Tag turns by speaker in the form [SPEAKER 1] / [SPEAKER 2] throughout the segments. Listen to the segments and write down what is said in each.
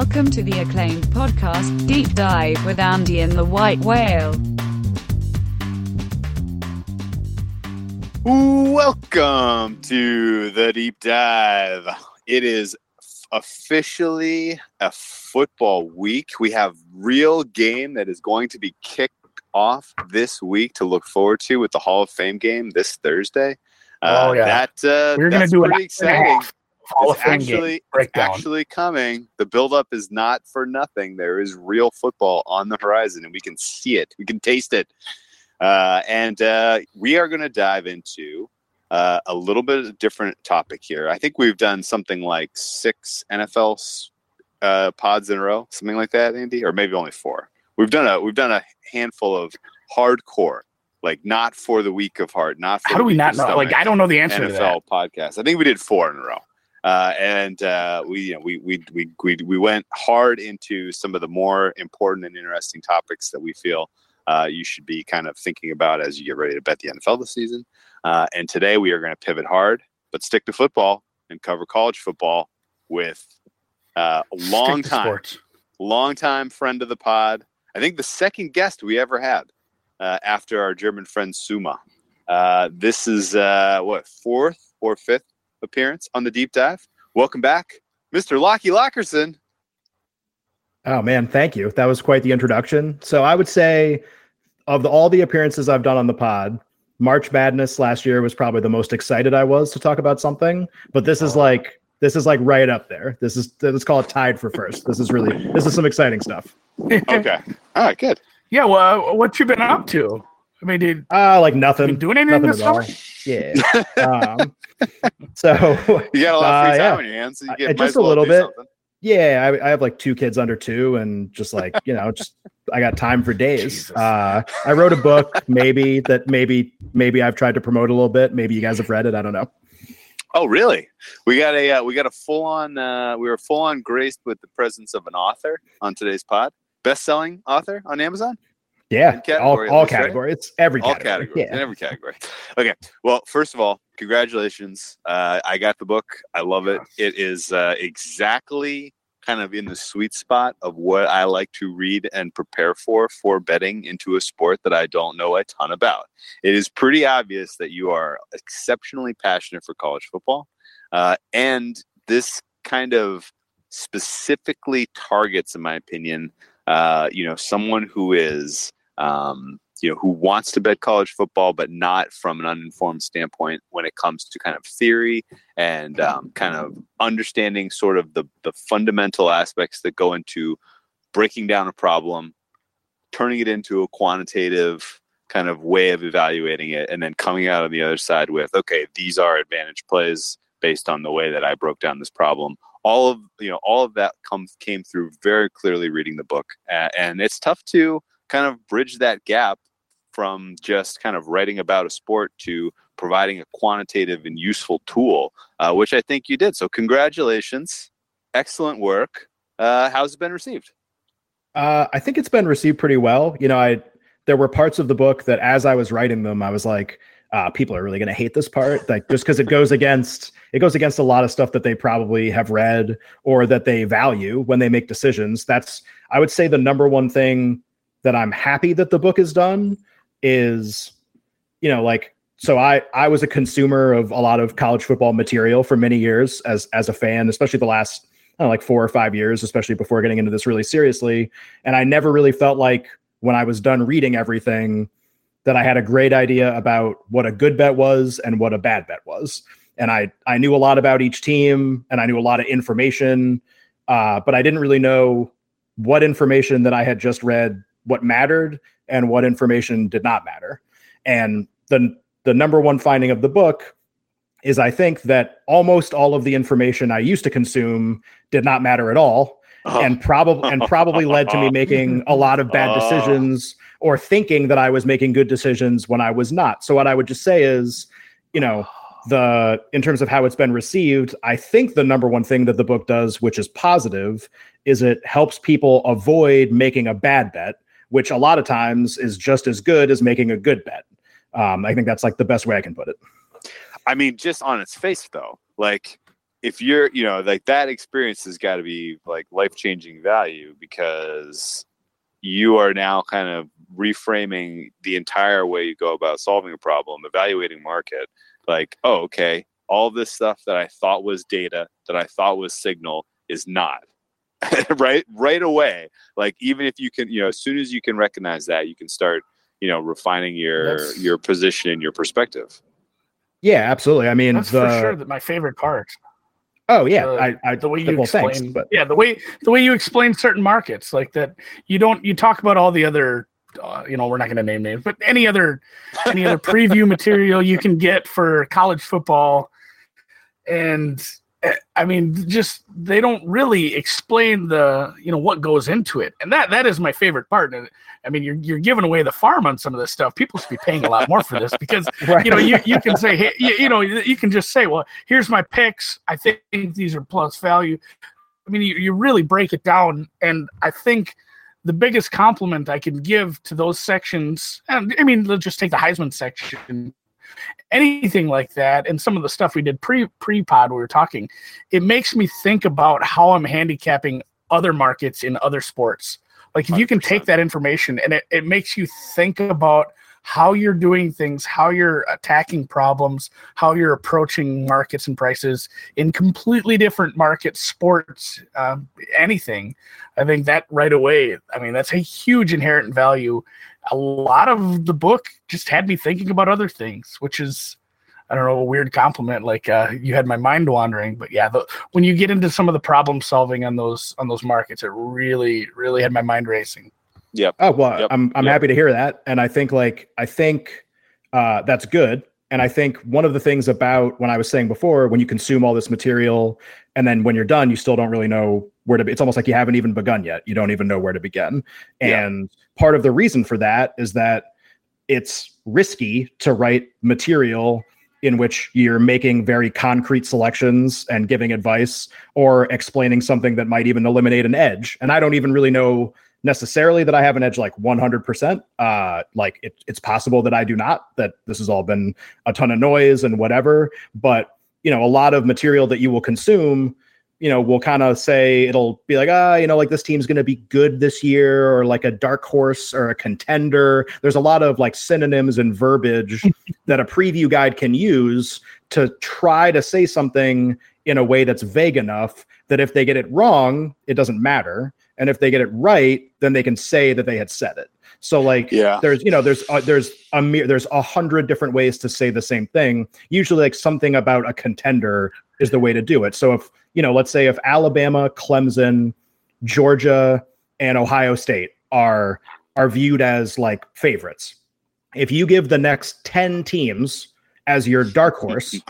[SPEAKER 1] Welcome to the acclaimed podcast, Deep Dive with Andy and the White Whale.
[SPEAKER 2] Welcome to the deep dive. It is officially a football week. We have real game that is going to be kicked off this week to look forward to with the Hall of Fame game this Thursday. Uh,
[SPEAKER 3] Oh, yeah.
[SPEAKER 2] that uh,
[SPEAKER 3] We're gonna do an
[SPEAKER 2] pretty
[SPEAKER 3] hour and a
[SPEAKER 2] exciting.
[SPEAKER 3] half Hall
[SPEAKER 2] It's actually
[SPEAKER 3] breakdown.
[SPEAKER 2] actually coming. The buildup is not for nothing. There is real football on the horizon, and we can see it. We can taste it. Uh, and uh, we are going to dive into uh, a little bit of a different topic here. I think we've done something like six NFL uh, pods in a row, something like that, Andy, or maybe only four. We've done a we've done a handful of hardcore, like not for the week of heart, not for
[SPEAKER 3] How do we not know? Like. I don't know the answer to that.
[SPEAKER 2] NFL podcast. I think we did four in a row, uh, and uh, we, you know, we, we we we we went hard into some of the more important and interesting topics that we feel uh, you should be kind of thinking about as you get ready to bet the NFL this season. Uh, and today we are going to pivot hard, but stick to football and cover college football with uh, a long time
[SPEAKER 3] sports.
[SPEAKER 2] longtime friend of the pod. I think the second guest we ever had uh, after our German friend Suma. Uh, this is uh, what fourth or fifth appearance on the deep dive. Welcome back, Mr. Locky Lockerson.
[SPEAKER 4] Oh man, thank you. That was quite the introduction. So I would say of the, all the appearances I've done on the pod, March Madness last year was probably the most excited I was to talk about something. But this is like this is like right up there. This is let's call it tied for first. This is really this is some exciting stuff.
[SPEAKER 2] Okay, all right, good.
[SPEAKER 3] yeah. Well, what you been up to? I mean, did
[SPEAKER 4] Uh like
[SPEAKER 3] you
[SPEAKER 4] nothing.
[SPEAKER 3] been doing anything
[SPEAKER 4] nothing
[SPEAKER 3] this
[SPEAKER 4] at
[SPEAKER 3] summer?
[SPEAKER 4] Yeah. um, so
[SPEAKER 2] You got a lot of free time
[SPEAKER 4] Uh, yeah.
[SPEAKER 2] on your hands, so you
[SPEAKER 4] Uh,
[SPEAKER 2] get, might
[SPEAKER 4] just
[SPEAKER 2] as
[SPEAKER 4] a
[SPEAKER 2] well
[SPEAKER 4] little bit.
[SPEAKER 2] something.
[SPEAKER 4] Yeah, I, I have like two kids under two, and just like you know, just I got time for days. Uh, I wrote a book, maybe that maybe maybe I've tried to promote a little bit. Maybe you guys have read it. I don't know.
[SPEAKER 2] Oh, really? We got a uh, we got a full on. Uh, we were full on graced with the presence of an author on today's pod. Best selling author on Amazon.
[SPEAKER 4] Yeah, all, all
[SPEAKER 2] right?
[SPEAKER 4] categories, It's every
[SPEAKER 2] all
[SPEAKER 4] category.
[SPEAKER 2] categories in every category. Okay well first of all congratulations. Uh, i got the book. I love it. It is uh, exactly kind of in the sweet spot of what i like to read and prepare for for betting into a sport that i don't know a ton about. It is pretty obvious that you are exceptionally passionate for college football uh, and this kind of specifically targets in my opinion uh, you know someone who is um, you know, who wants to bet college football, but not from an uninformed standpoint when it comes to kind of theory and um, kind of understanding sort of the, the fundamental aspects that go into breaking down a problem, turning it into a quantitative kind of way of evaluating it, and then coming out on the other side with, okay, these are advantage plays based on the way that I broke down this problem. All of you know, all of that comes came through very clearly reading the book, uh, and it's tough to kind of bridge that gap from just kind of writing about a sport to providing a quantitative and useful tool, uh, which I think you did. So, congratulations. Excellent work. Uh, how's it been received?
[SPEAKER 4] uh, I think it's been received pretty well. You know, I there were parts of the book that as I was writing them, I was like, uh, people are really going to hate this part, like just because it goes against it goes against a lot of stuff that they probably have read or that they value when they make decisions. That's I would say the number one thing that I'm happy that the book is done is, you know, like so I I was a consumer of a lot of college football material for many years as as a fan, especially the last know, like four or five years, especially before getting into this really seriously. And I never really felt like when I was done reading everything that I had a great idea about what a good bet was and what a bad bet was. And I I knew a lot about each team and I knew a lot of information, uh, but I didn't really know what information that I had just read what mattered and what information did not matter. And the the number one finding of the book is I think that almost all of the information I used to consume did not matter at all uh-huh. and probably and probably led to me making a lot of bad
[SPEAKER 2] Oh.
[SPEAKER 4] decisions or thinking that I was making good decisions when I was not. So what I would just say is, you know, the in terms of how it's been received, I think the number one thing that the book does, which is positive, is it helps people avoid making a bad bet, which a lot of times is just as good as making a good bet. Um, I think that's like the best way I can put it.
[SPEAKER 2] I mean, just on its face, though, like if you're you know like that experience has got to be like life changing value because you are now kind of reframing the entire way you go about solving a problem, evaluating market. Like, oh, okay, all this stuff that I thought was data, that I thought was signal, is not. right, right away. Like, even if you can, you know, as soon as you can recognize that, you can start, you know, refining your
[SPEAKER 3] That's-
[SPEAKER 2] your position and your perspective.
[SPEAKER 4] Yeah, absolutely. I mean,
[SPEAKER 3] That's
[SPEAKER 4] the,
[SPEAKER 3] for sure that my favorite part.
[SPEAKER 4] oh yeah,
[SPEAKER 3] the-
[SPEAKER 4] I, I
[SPEAKER 3] the way you
[SPEAKER 4] well,
[SPEAKER 3] explain
[SPEAKER 4] thanks, but
[SPEAKER 3] yeah the way the way you explain certain markets like that you don't you talk about all the other uh, you know we're not going to name names but any other any other preview material you can get for college football and i mean just they don't really explain the you know what goes into it and that that is my favorite part and i mean you're you're giving away the farm on some of this stuff people should be paying a lot more for this because
[SPEAKER 4] right.
[SPEAKER 3] you know, you, you can say, hey, you, you know, you can just say, well, here's my picks. I think these are plus value. I mean, you, you really break it down. And I think the biggest compliment I can give to those sections, and I mean, let's just take the Heisman section, anything like that, and some of the stuff we did pre pre pod, we were talking, it makes me think about how I'm handicapping other markets in other sports. Like if you can take that information and it, it makes you think about how you're doing things, how you're attacking problems, how you're approaching markets and prices in completely different markets, sports, um, anything. I think that right away, I mean, that's a huge inherent value. A lot of the book just had me thinking about other things, which is, I don't know, a weird compliment. Like uh, you had my mind wandering, but yeah, the, when you get into some of the problem solving on those on those markets, it really, really had my mind racing.
[SPEAKER 4] Oh well,
[SPEAKER 2] Yep.
[SPEAKER 4] I'm I'm
[SPEAKER 2] Yep.
[SPEAKER 4] happy to hear that, and I think like I think uh, that's good. And I think one of the things about when I was saying before, when you consume all this material, and then when you're done, you still don't really know where to. Be. It's almost like you haven't even begun yet. You don't even know where to begin.
[SPEAKER 2] Yeah.
[SPEAKER 4] And part of the reason for that is that it's risky to write material in which you're making very concrete selections and giving advice or explaining something that might even eliminate an edge. And I don't even really know necessarily that I have an edge like 100%. Uh, like it, it's possible that I do not, that this has all been a ton of noise and whatever. But, you know, a lot of material that you will consume, you know, will kind of say it'll be like, ah, you know, like this team's going to be good this year or like a dark horse or a contender. There's a lot of like synonyms and verbiage that a preview guide can use to try to say something in a way that's vague enough that if they get it wrong, it doesn't matter. And if they get it right, then they can say that they had said it. So like
[SPEAKER 2] Yeah.
[SPEAKER 4] there's you know there's uh, there's a mere there's a hundred different ways to say the same thing. Usually like something about a contender is the way to do it. So if you know let's say if Alabama, Clemson, Georgia, and Ohio State are are viewed as like favorites. If you give the next 10 teams as your dark horse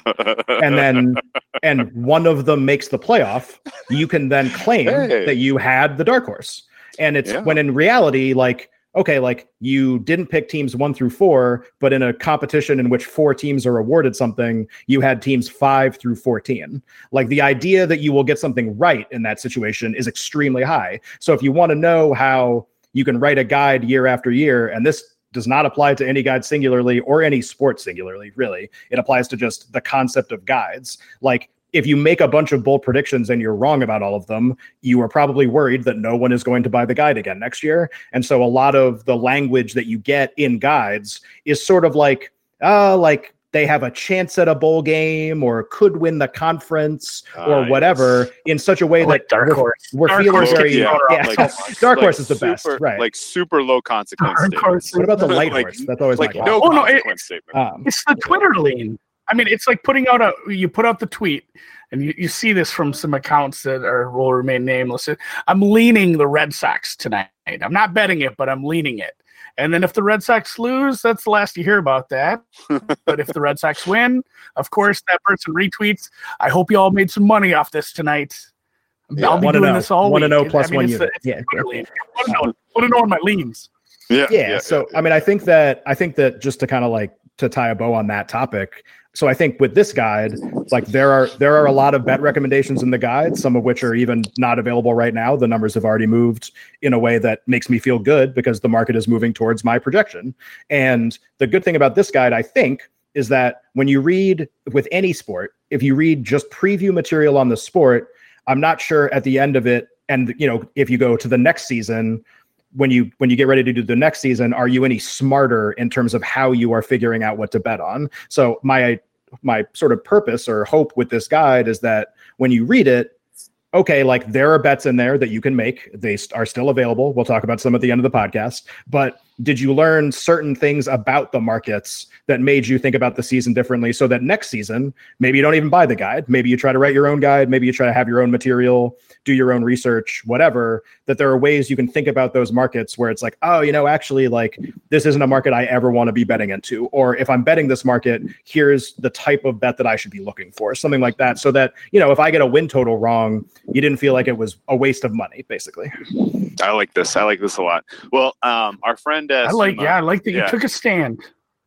[SPEAKER 4] and then and one of them makes the playoff, you can then claim
[SPEAKER 2] Hey.
[SPEAKER 4] that you had the dark horse. And it's
[SPEAKER 2] Yeah.
[SPEAKER 4] when in reality, like, okay, like you didn't pick teams one through four, but in a competition in which four teams are awarded something, you had teams five through 14. Like the idea that you will get something right in that situation is extremely high. So if you want to know how you can write a guide year after year, and this does not apply to any guide singularly or any sport singularly, really. It applies to just the concept of guides. Like if you make a bunch of bold predictions and you're wrong about all of them, you are probably worried that no one is going to buy the guide again next year. And so a lot of the language that you get in guides is sort of like, uh, like they have a chance at a bowl game or could win the conference or
[SPEAKER 2] Ah,
[SPEAKER 4] whatever in such a way
[SPEAKER 3] like
[SPEAKER 4] that
[SPEAKER 3] dark
[SPEAKER 4] we're,
[SPEAKER 3] horse.
[SPEAKER 4] we're
[SPEAKER 3] Dark
[SPEAKER 4] feeling
[SPEAKER 3] horse
[SPEAKER 4] very
[SPEAKER 3] gets thrown
[SPEAKER 4] yeah,
[SPEAKER 2] like-
[SPEAKER 4] dark
[SPEAKER 2] like
[SPEAKER 4] horse is the best, right?
[SPEAKER 2] Like super low consequence.
[SPEAKER 3] Dark horse.
[SPEAKER 4] what about the light
[SPEAKER 2] like-
[SPEAKER 4] horse? That's always
[SPEAKER 2] Like
[SPEAKER 4] my
[SPEAKER 2] no
[SPEAKER 3] Oh, no, it-
[SPEAKER 2] consequence statement.
[SPEAKER 4] Um,
[SPEAKER 3] It's the Twitter lean. I mean, it's like putting out a you put out the tweet, and you, you see this from some accounts that are will remain nameless. I'm leaning the Red Sox tonight. I'm not betting it, but I'm leaning it. And then if the Red Sox lose, that's the last you hear about that. but if the Red Sox win, of course, that person retweets. I hope you all made some money off this tonight.
[SPEAKER 2] Yeah.
[SPEAKER 3] I'll be
[SPEAKER 4] One to
[SPEAKER 3] doing
[SPEAKER 4] know.
[SPEAKER 3] this all
[SPEAKER 4] One to
[SPEAKER 3] week.
[SPEAKER 4] know
[SPEAKER 3] I mean,
[SPEAKER 4] one
[SPEAKER 3] it's
[SPEAKER 4] unit.
[SPEAKER 3] the- it's
[SPEAKER 4] Yeah.
[SPEAKER 3] the Twitter lean. Want to know? Want to know on my leans?
[SPEAKER 2] yeah,
[SPEAKER 4] yeah, so i mean i think that i think that just to kind of like to tie a bow on that topic so i think with this guide like there are there are a lot of bet recommendations in the guide some of which are even not available right now. The numbers have already moved in a way that makes me feel good because the market is moving towards my projection. And the good thing about this guide i think is that when you read with any sport, if you read just preview material on the sport, I'm not sure at the end of it, and you know, if you go to the next season, when you when you get ready to do the next season, are you any smarter in terms of how you are figuring out what to bet on? So my my sort of purpose or hope with this guide is that when you read it, okay, like there are bets in there that you can make. They are still available. We'll talk about some at the end of the podcast. But did you learn certain things about the markets that made you think about the season differently so that next season, maybe you don't even buy the guide. Maybe you try to write your own guide. Maybe you try to have your own material, do your own research, whatever. That there are ways you can think about those markets where it's like, oh, you know, actually, like this isn't a market I ever want to be betting into. Or if I'm betting this market, here's the type of bet that I should be looking for, something like that. So that, you know, if I get a win total wrong, you didn't feel like it was a waste of money, basically.
[SPEAKER 2] I like this. I like this a lot. Well, um, our friend, uh,
[SPEAKER 3] I like,
[SPEAKER 2] Suma-
[SPEAKER 3] yeah, I like that
[SPEAKER 2] yeah.
[SPEAKER 3] you took a stand.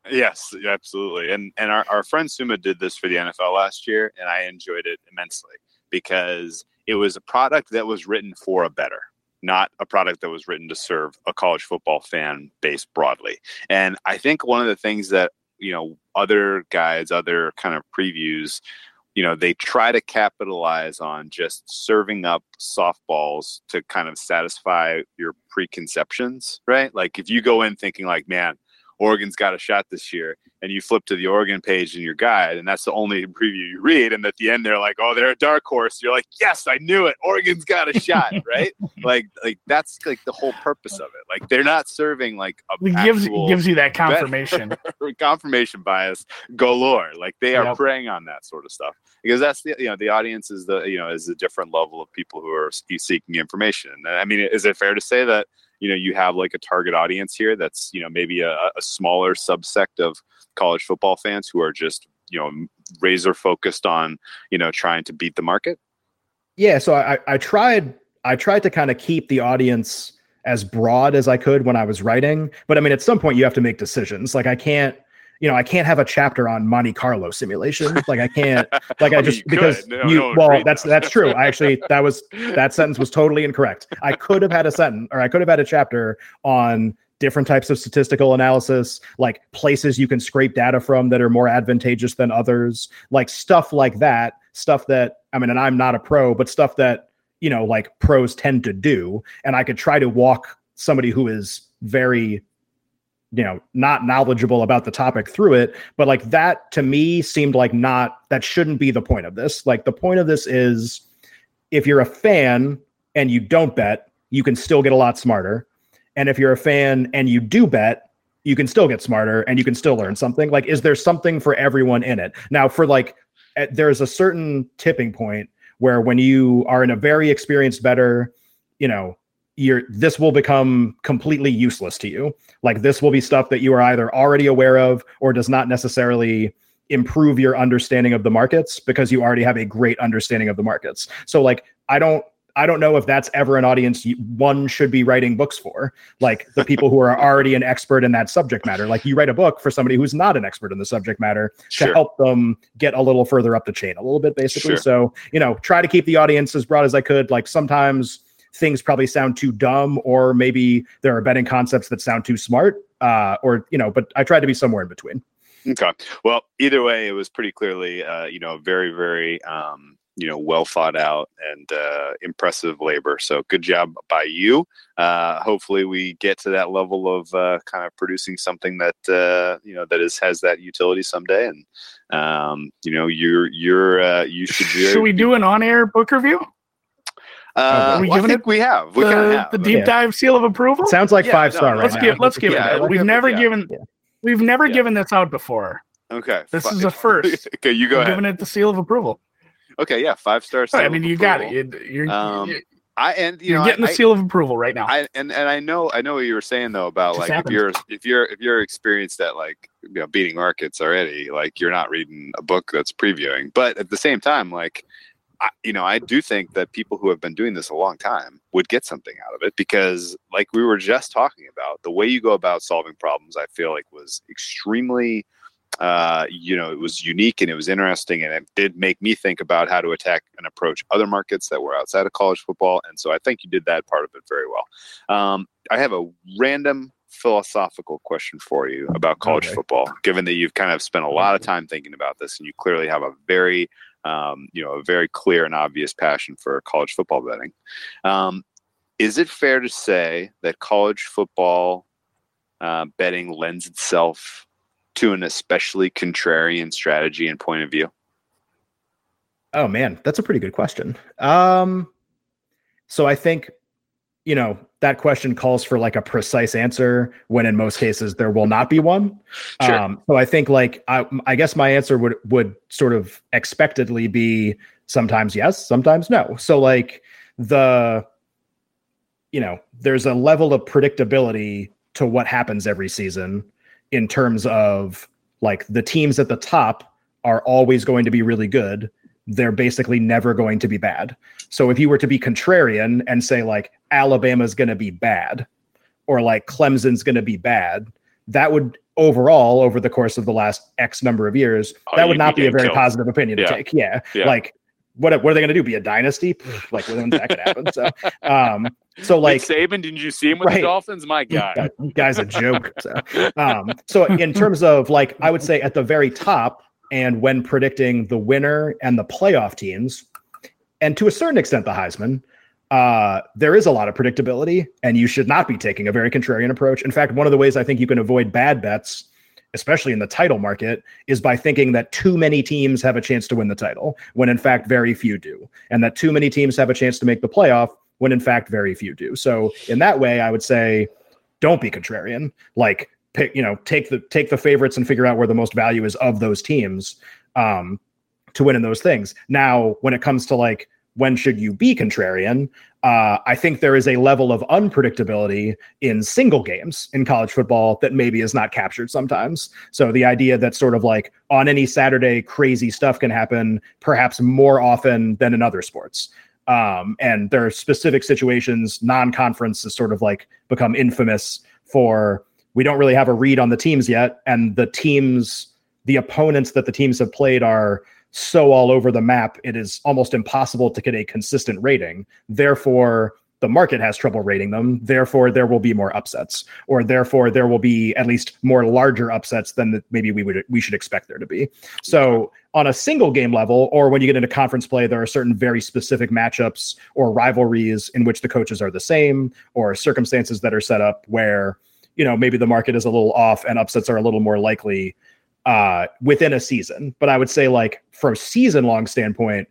[SPEAKER 2] Yes, absolutely. And and our, our friend Suma did this for the NFL last year, and I enjoyed it immensely because it was a product that was written for a better, not a product that was written to serve a college football fan base broadly. And I think one of the things that you know other guides, other kind of previews, you know, they try to capitalize on just serving up softballs to kind of satisfy your preconceptions, right? Like if you go in thinking like, man, Oregon's got a shot this year, and you flip to the Oregon page in your guide, and that's the only preview you read, and at the end they're like, "Oh, they're a dark horse." You're like, "Yes, I knew it. Oregon's got a shot." right? Like, like that's like the whole purpose of it. Like they're not serving like a
[SPEAKER 3] It gives gives you that confirmation.
[SPEAKER 2] confirmation bias galore. Like they are
[SPEAKER 3] Yep.
[SPEAKER 2] preying on that sort of stuff because that's the you know the audience is the you know is a different level of people who are seeking information. And I mean, is it fair to say that you know you have like a target audience here that's you know maybe a, a smaller subsect of college football fans who are just you know razor focused on you know trying to beat the market?
[SPEAKER 4] Yeah, so I I tried I tried to kind of keep the audience as broad as I could when I was writing, but I mean at some point you have to make decisions. Like I can't you know, I can't have a chapter on Monte Carlo simulation. Like I can't like I
[SPEAKER 2] Well,
[SPEAKER 4] just
[SPEAKER 2] you
[SPEAKER 4] because.
[SPEAKER 2] No-
[SPEAKER 4] you
[SPEAKER 2] no
[SPEAKER 4] well that's that's true. I actually that was that sentence was totally incorrect. I could have had a sentence or I could have had a chapter on different types of statistical analysis, like places you can scrape data from that are more advantageous than others, like stuff like that, stuff that I mean, and I'm not a pro, but stuff that, you know, like pros tend to do. And I could try to walk somebody who is very you know not knowledgeable about the topic through it but like that to me seemed like not that shouldn't be the point of this. Like the point of this is if you're a fan and you don't bet you can still get a lot smarter. And if you're a fan and you do bet you can still get smarter and you can still learn something. Like is there something for everyone in it? Now for like eh, there's a certain tipping point where when you are in a very experienced better you know you're this will become completely useless to you. Like this will be stuff that you are either already aware of or does not necessarily improve your understanding of the markets because you already have a great understanding of the markets. So like i don't i don't know if that's ever an audience one should be writing books for like the people who are already an expert in that subject matter. Like you write a book for somebody who's not an expert in the subject matter to help them get a little further up the chain a little bit basically.
[SPEAKER 2] Sure.
[SPEAKER 4] so you know try to keep the audience as broad as i could. Like sometimes things probably sound too dumb or maybe there are betting concepts that sound too smart uh, or you know but i tried to be somewhere in between
[SPEAKER 2] Okay. Well, either way, it was pretty clearly, uh, you know, very, very, um, you know, well thought out and uh, impressive labor. So good job by you. Uh, hopefully, we get to that level of uh, kind of producing something that uh, you know that is has that utility someday. And um, you know, you're you're uh, you should. be-
[SPEAKER 3] Should we do an on-air book review?
[SPEAKER 2] Uh,
[SPEAKER 3] we
[SPEAKER 2] well, I think
[SPEAKER 3] it
[SPEAKER 2] we have. We kind of
[SPEAKER 3] The,
[SPEAKER 2] have.
[SPEAKER 3] the deep
[SPEAKER 4] Yeah.
[SPEAKER 3] dive seal of approval.
[SPEAKER 4] it sounds like
[SPEAKER 2] Yeah,
[SPEAKER 4] five
[SPEAKER 2] no,
[SPEAKER 4] star
[SPEAKER 2] no,
[SPEAKER 4] right
[SPEAKER 3] let's
[SPEAKER 4] now
[SPEAKER 3] give let's give
[SPEAKER 2] Yeah,
[SPEAKER 3] it.
[SPEAKER 2] we'll
[SPEAKER 3] We've never
[SPEAKER 2] yeah.
[SPEAKER 3] given
[SPEAKER 4] Yeah.
[SPEAKER 3] we've never
[SPEAKER 2] Yeah.
[SPEAKER 3] given this out before.
[SPEAKER 2] Okay.
[SPEAKER 3] This
[SPEAKER 2] fi-
[SPEAKER 3] is a first.
[SPEAKER 2] okay, you go
[SPEAKER 3] We're
[SPEAKER 2] ahead.
[SPEAKER 3] giving it the seal of approval.
[SPEAKER 2] Okay, yeah, five stars.
[SPEAKER 3] I mean, you got it. You- You're,
[SPEAKER 2] Um,
[SPEAKER 3] you're,
[SPEAKER 2] I and you
[SPEAKER 3] you're
[SPEAKER 2] know,
[SPEAKER 3] getting
[SPEAKER 2] I,
[SPEAKER 3] the seal of approval right now.
[SPEAKER 2] I and and I know I know what you were saying though about like if you're if you're if you're experienced at like you know beating markets already, like you're not reading a book that's previewing. But at the same time, like I, you know, I do think that people who have been doing this a long time would get something out of it because, like we were just talking about, the way you go about solving problems, I feel like was extremely uh, you know, it was unique and it was interesting, and it did make me think about how to attack and approach other markets that were outside of college football. And so I think you did that part of it very well. Um, I have a random philosophical question for you about college
[SPEAKER 4] Okay.
[SPEAKER 2] football, given that you've kind of spent a lot of time thinking about this and you clearly have a very, um, you know, a very clear and obvious passion for college football betting. Um, is it fair to say that college football uh, betting lends itself to an especially contrarian strategy and point of view?
[SPEAKER 4] Oh man, that's a pretty good question. Um, so I think, you know, that question calls for like a precise answer when in most cases there will not be one.
[SPEAKER 2] Sure.
[SPEAKER 4] Um, so I think like I, I guess my answer would would sort of expectedly be sometimes yes, sometimes no. So like the, you know, there's a level of predictability to what happens every season in terms of like the teams at the top are always going to be really good they're basically never going to be bad. So if you were to be contrarian and say like Alabama's going to be bad or like Clemson's going to be bad, that would overall over the course of the last X number of years,
[SPEAKER 2] Oh,
[SPEAKER 4] that
[SPEAKER 2] you'd
[SPEAKER 4] not
[SPEAKER 2] be
[SPEAKER 4] a very
[SPEAKER 2] killed.
[SPEAKER 4] positive opinion
[SPEAKER 2] Yeah.
[SPEAKER 4] to take. Yeah.
[SPEAKER 2] Yeah.
[SPEAKER 4] Like what what are they going to do? Be a dynasty? Like when that could happen. So um so
[SPEAKER 2] Like
[SPEAKER 4] like
[SPEAKER 2] Saban, didn't you see him with
[SPEAKER 4] Right.
[SPEAKER 2] the Dolphins? My God.
[SPEAKER 4] that guy's a joke. So, um, so in terms of like, I would say at the very top, and when predicting the winner and the playoff teams, and to a certain extent the Heisman, uh, there is a lot of predictability, and you should not be taking a very contrarian approach. In fact, one of the ways I think you can avoid bad bets, especially in the title market, is by thinking that too many teams have a chance to win the title, when in fact very few do, and that too many teams have a chance to make the playoff, when in fact very few do. So in that way, I would say don't be contrarian. Like pick, you know, take the take the favorites and figure out where the most value is of those teams um, to win in those things. Now, when it comes to like when should you be contrarian, uh, I think there is a level of unpredictability in single games in college football that maybe is not captured sometimes. So the idea that sort of like on any Saturday, crazy stuff can happen perhaps more often than in other sports. Um, and there are specific situations, non-conference has sort of like become infamous for we don't really have a read on the teams yet, and the teams, the opponents that the teams have played are so all over the map, it is almost impossible to get a consistent rating. Therefore, the market has trouble rating them. Therefore, there will be more upsets, or therefore there will be at least more larger upsets than that maybe we would we should expect there to be. So, on a single game level, or when you get into conference play, there are certain very specific matchups or rivalries in which the coaches are the same, or circumstances that are set up where you know maybe the market is a little off and upsets are a little more likely uh within a season. But i would say like from season long standpoint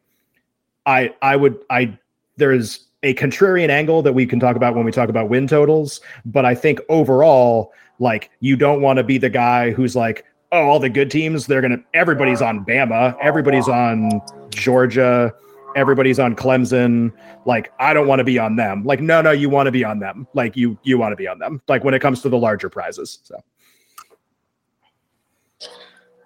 [SPEAKER 4] i i would i there's a contrarian angle that we can talk about when we talk about win totals. But i think overall like you don't want to be the guy who's like oh all the good teams they're gonna everybody's on bama everybody's on georgia everybody's on clemson like i don't want to be on them like no no you want to be on them like you you want to be on them like when it comes to the larger prizes so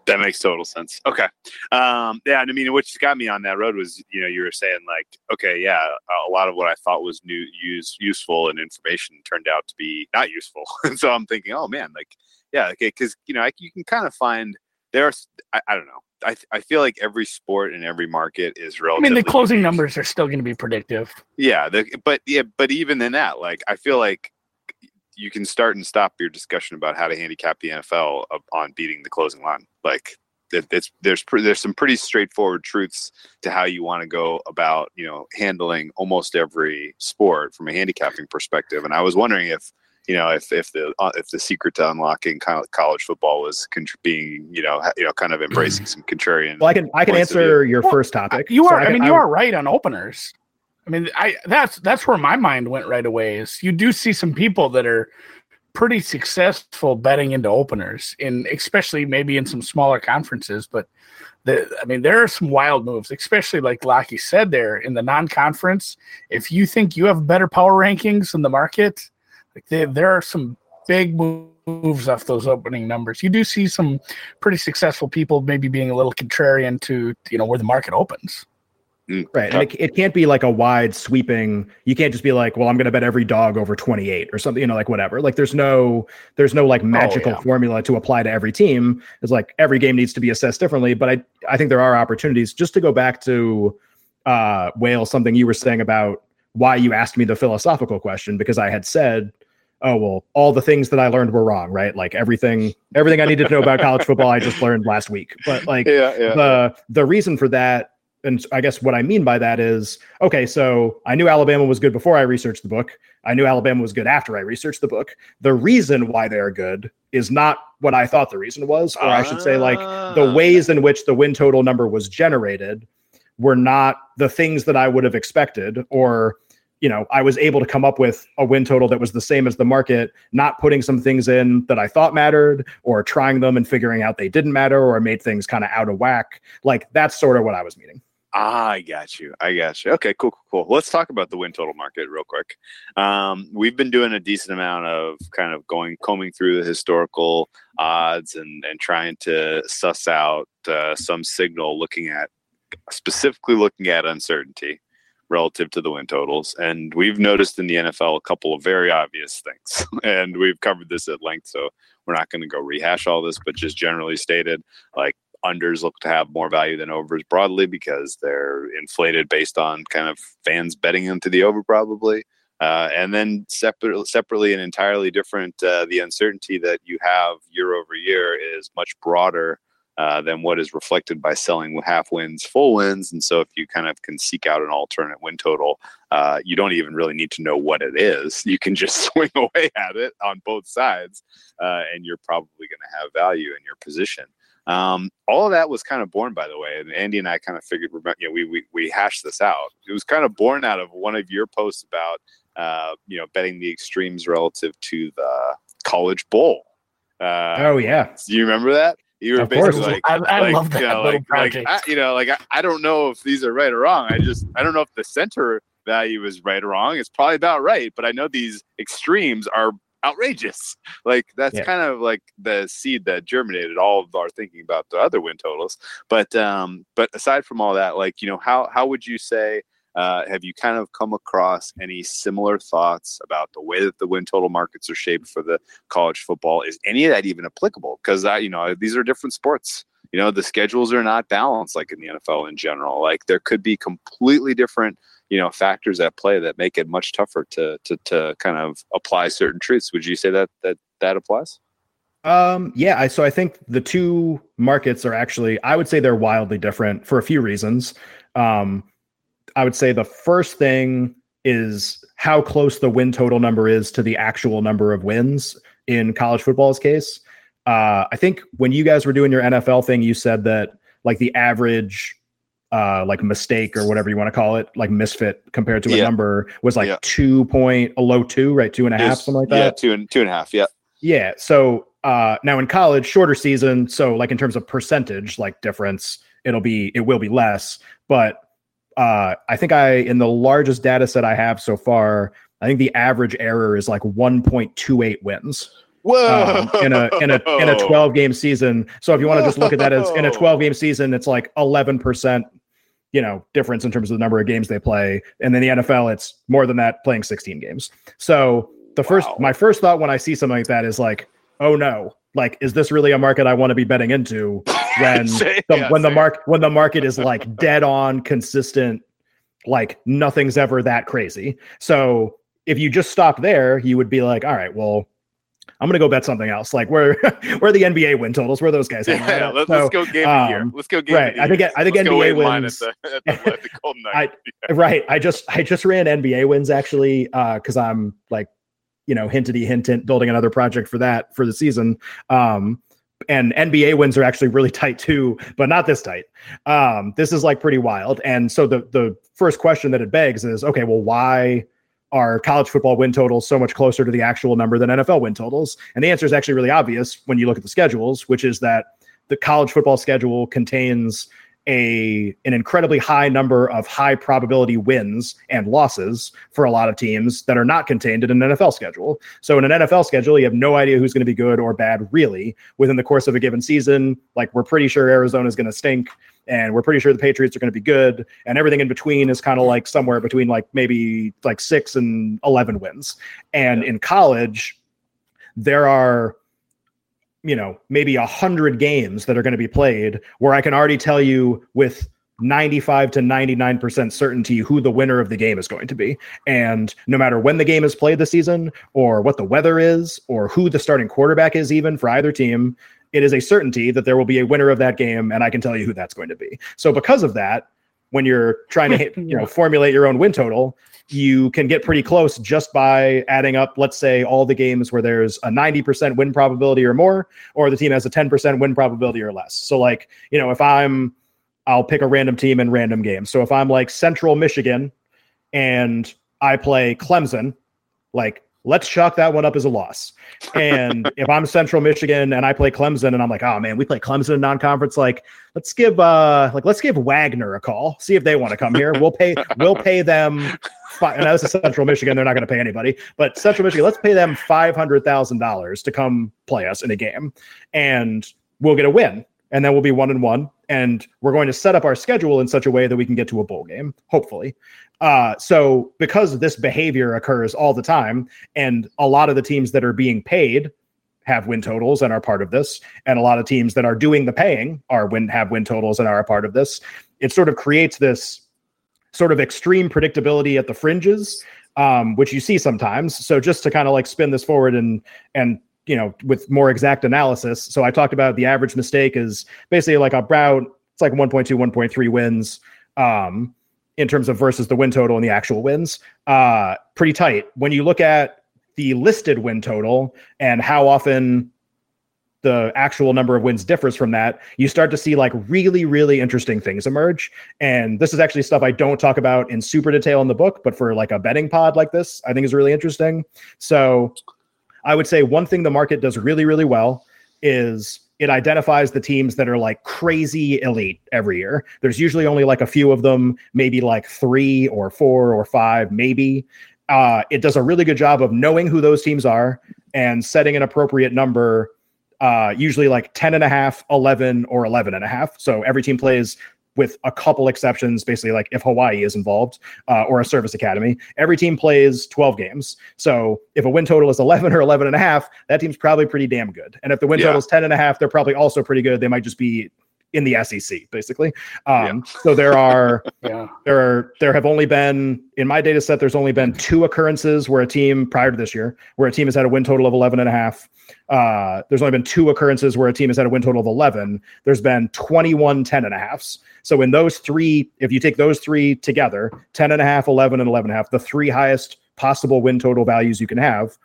[SPEAKER 2] That makes total sense. Okay. Um, yeah, and I mean, what got me on that road was, you know, you were saying like, okay, yeah, a lot of what I thought was new, use, useful and information turned out to be not useful. so I'm thinking, oh man, like, yeah, okay, because you know, like, you can kind of find there's, I, I don't know, I, I feel like every sport in every market is
[SPEAKER 3] real.
[SPEAKER 2] I
[SPEAKER 3] mean, the closing numbers are still going to be predictive.
[SPEAKER 2] Yeah, the, but yeah, but even in that, like, I feel like you can start and stop your discussion about how to handicap the NFL on beating the closing line. Like, it, it's there's there's some pretty straightforward truths to how you want to go about you know handling almost every sport from a handicapping perspective. And I was wondering if you know if if the uh, if the secret to unlocking kind of college football was contr- being you know ha- you know kind of embracing some contrarian.
[SPEAKER 4] well i can i can answer your
[SPEAKER 3] Well,
[SPEAKER 4] first topic
[SPEAKER 3] You
[SPEAKER 4] So
[SPEAKER 3] are. I,
[SPEAKER 4] can-
[SPEAKER 3] mean, you are right on openers. I mean, I that's that's where my mind went right away. Is you do see some people that are pretty successful betting into openers, in especially maybe in some smaller conferences. But the, I mean, there are some wild moves, especially like Locky said there in the non-conference. If you think you have better power rankings in the market, like there, there are some big moves off those opening numbers. You do see some pretty successful people maybe being a little contrarian to you know where the market opens.
[SPEAKER 4] Right. And it, it can't be like a wide sweeping. You can't just be like, well, I'm going to bet every dog over 28 or something, you know, like whatever. Like there's no, there's no like magical
[SPEAKER 3] yeah.
[SPEAKER 4] formula to apply to every team. It's like every game needs to be assessed differently. But I, I think there are opportunities just to go back to uh, Whale, something you were saying about why you asked me the philosophical question, because I had said oh well, all the things that I learned were wrong, right? Like everything, everything I needed to know about college football, I just learned last week. But like
[SPEAKER 2] Yeah, yeah.
[SPEAKER 4] the the reason for that, and I guess what I mean by that is, okay, so I knew Alabama was good before I researched the book. I knew Alabama was good after I researched the book. The reason why they're good is not what I thought the reason was, or I should say, like the
[SPEAKER 2] Ah.
[SPEAKER 4] ways in which the win total number was generated were not the things that I would have expected, or you know, I was able to come up with a win total that was the same as the market, not putting some things in that I thought mattered, or trying them and figuring out they didn't matter, or made things kind of out of whack. Like that's sort of what I was meaning.
[SPEAKER 2] Ah, I got you. I got you. Okay, cool, cool, cool. Let's talk about the win total market real quick. Um, we've been doing a decent amount of kind of going combing through the historical odds and and trying to suss out uh, some signal, looking at specifically looking at uncertainty relative to the win totals. And we've noticed in the NFL a couple of very obvious things, and we've covered this at length. So we're not going to go rehash all this, but just generally stated, like unders look to have more value than overs broadly because they're inflated based on kind of fans betting into the over probably. Uh, and then separate, separately and entirely different, uh, the uncertainty that you have year over year is much broader uh, than what is reflected by selling half wins, full wins. And so if you kind of can seek out an alternate win total, uh, you don't even really need to know what it is. You can just swing away at it on both sides, uh, and you're probably going to have value in your position. Um, all of that was kind of born, by the way, and Andy and I kind of figured, you know, we, we, we hashed this out. It was kind of born out of one of your posts about, uh, you know, betting the extremes relative to the college bowl. Uh,
[SPEAKER 4] Oh yeah,
[SPEAKER 2] do you remember that? You were
[SPEAKER 4] Of course.
[SPEAKER 2] basically like,
[SPEAKER 3] I, I
[SPEAKER 2] like,
[SPEAKER 3] love that
[SPEAKER 2] you know,
[SPEAKER 3] little
[SPEAKER 2] like, like,
[SPEAKER 3] project.
[SPEAKER 2] I, you know, like I, I don't know if these are right or wrong. I just I don't know if the center value is right or wrong. It's probably about right, but I know these extremes are outrageous. Like that's
[SPEAKER 4] Yeah.
[SPEAKER 2] kind of like the seed that germinated all of our thinking about the other win totals. But um, but aside from all that, like you know, how how would you say? Uh, have you kind of come across any similar thoughts about the way that the win total markets are shaped for the college football? Is any of that even applicable? Because you know, these are different sports. You know, the schedules are not balanced like in the NFL in general. Like there could be completely different, you know, factors at play that make it much tougher to to to kind of apply certain truths. Would you say that that that applies?
[SPEAKER 4] Um, yeah, I so I think the two markets are actually I would say they're wildly different for a few reasons. Um, I would say the first thing is how close the win total number is to the actual number of wins in college football's case. Uh, I think when you guys were doing your NFL thing, you said that like the average uh like mistake or whatever you want to call it, like misfit compared to a
[SPEAKER 2] Yeah.
[SPEAKER 4] number was like
[SPEAKER 2] Yeah.
[SPEAKER 4] two point a low two, right? Two and a half,
[SPEAKER 2] Is-
[SPEAKER 4] something like that.
[SPEAKER 2] Yeah, two and two and a half. Yeah.
[SPEAKER 4] Yeah. So uh now in college, shorter season, so like in terms of percentage, like difference, it'll be it will be less. But uh I think I in the largest data set I have so far, I think the average error is like 1.28 wins
[SPEAKER 2] Whoa.
[SPEAKER 4] um, in a in a in a 12 game season. So if you want to just look at that as in a 12 game season, it's like 11 percent, you know, difference in terms of the number of games they play. And then the NFL, it's more than that, playing 16 games. So the first,
[SPEAKER 2] Wow.
[SPEAKER 4] my first thought when I see something like that is like, oh no, like is this really a market I want to be betting into when
[SPEAKER 2] Say-
[SPEAKER 4] the,
[SPEAKER 2] yeah,
[SPEAKER 4] when the mark when the market is like dead on consistent, like nothing's ever that crazy. So if you just stop there, you would be like, all right, well. I'm gonna go bet something else. Like where where the NBA win totals? Where are those guys?
[SPEAKER 2] Yeah,
[SPEAKER 4] at?
[SPEAKER 2] let,
[SPEAKER 4] So-
[SPEAKER 2] us go game
[SPEAKER 4] um,
[SPEAKER 2] Let's go game
[SPEAKER 4] right, I think-. I think
[SPEAKER 2] Let's
[SPEAKER 4] NBA
[SPEAKER 2] wait in line
[SPEAKER 4] wins-
[SPEAKER 2] At the, at the, at the Golden Knights.
[SPEAKER 4] right i just i just ran nba wins actually uh because i'm like you know hintity hint hint building another project for that for the season um and nba wins are actually really tight too but not this tight um this is like pretty wild and so the the first question that it begs is okay well why are college football win totals so much closer to the actual number than NFL win totals? And the answer is actually really obvious when you look at the schedules, which is that the college football schedule contains a an incredibly high number of high probability wins and losses for a lot of teams that are not contained in an NFL schedule. So in an NFL schedule, you have no idea who's going to be good or bad really within the course of a given season. Like we're pretty sure Arizona is going to stink and we're pretty sure the Patriots are going to be good and everything in between is kind of like somewhere between like maybe like 6 and 11 wins. And in college there are you know maybe a hundred games that are going to be played where i can already tell you with 95 to 99% certainty who the winner of the game is going to be. And no matter when the game is played this season, or what the weather is, or who the starting quarterback is, even for either team, it is a certainty that there will be a winner of that game. And I can tell you who that's going to be. So, because of that, when you're trying to hit, you know formulate your own win total, you can get pretty close just by adding up, let's say, all the games where there's a 90% win probability or more, or the team has a 10% win probability or less. So, like, you know, if I'm I'll pick a random team in random games. So if I'm like Central Michigan and I play Clemson, like let's chalk that one up as a loss. And if I'm Central Michigan and I play Clemson and I'm like, oh man, we play Clemson in non-conference, like let's give uh like let's give Wagner a call, see if they want to come here. We'll pay we'll pay them five, and this is Central Michigan, they're not going to pay anybody, but Central Michigan, let's pay them five hundred thousand dollars to come play us in a game, and we'll get a win and then we'll be one and one. And we're going to set up our schedule in such a way that we can get to a bowl game, hopefully. Uh, so because this behavior occurs all the time, and a lot of the teams that are being paid have win totals and are part of this, and a lot of teams that are doing the paying are win have win totals and are a part of this. It sort of creates this sort of extreme predictability at the fringes um, which you see sometimes. So just to kind of like spin this forward and and you know, with more exact analysis. So I talked about the average mistake is basically like a brown, it's like 1.2, 1.3 wins um, in terms of versus the win total and the actual wins. Uh, pretty tight. When you look at the listed win total and how often the actual number of wins differs from that, you start to see like really, really interesting things emerge. And this is actually stuff I don't talk about in super detail in the book, but for like a betting pod like this, I think is really interesting. So I would say one thing the market does really, really well is it identifies the teams that are like crazy elite every year. There's usually only like a few of them, maybe like three or four or five, maybe. Uh, it does a really good job of knowing who those teams are and setting an appropriate number uh, usually like 10 and a half, 11 or 11 and a half. So every team plays with a couple exceptions, basically like if Hawaii is involved uh, or a service academy, every team plays 12 games. So if a win total is 11 or 11 and a half, that team's probably pretty damn good. And if the win yeah. total is 10 and a half, they're probably also pretty good. They might just be in the SEC, basically. Um, yeah. so there are yeah. there are there have only been in my data set. There's only been two occurrences where a team prior to this year where a team has had a win total of 11 and a half. Uh, there's only been two occurrences where a team has had a win total of 11. There's been 21 10 and a halfs. So in those three, if you take those three together, 10 and a half, 11 and 11 and a half, the three highest possible win total values you can have,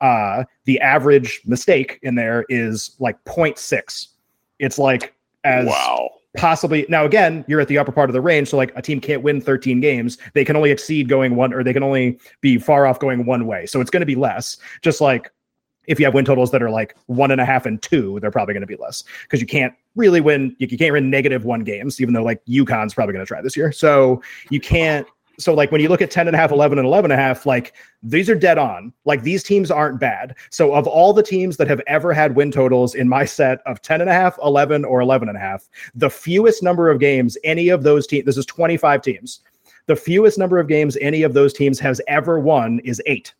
[SPEAKER 4] uh, the average mistake in there is like 0.6. It's like as wow. possibly now again you're at the upper part of the range so like a team can't win 13 games. They can only exceed going one or they can only be far off going one way so it's going to be less. Just like if you have win totals that are like one and a half and two they're probably going to be less because you can't really win you can't win negative one games even though like UConn's probably going to try this year. So you can't so like when you look at 10 and a half 11 and 11 and a half like these are dead on. Like these teams aren't bad. So of all the teams that have ever had win totals in my set of 10 and a half 11 or 11 and a half the fewest number of games any of those teams this is 25 teams. The fewest number of games any of those teams has ever won is eight.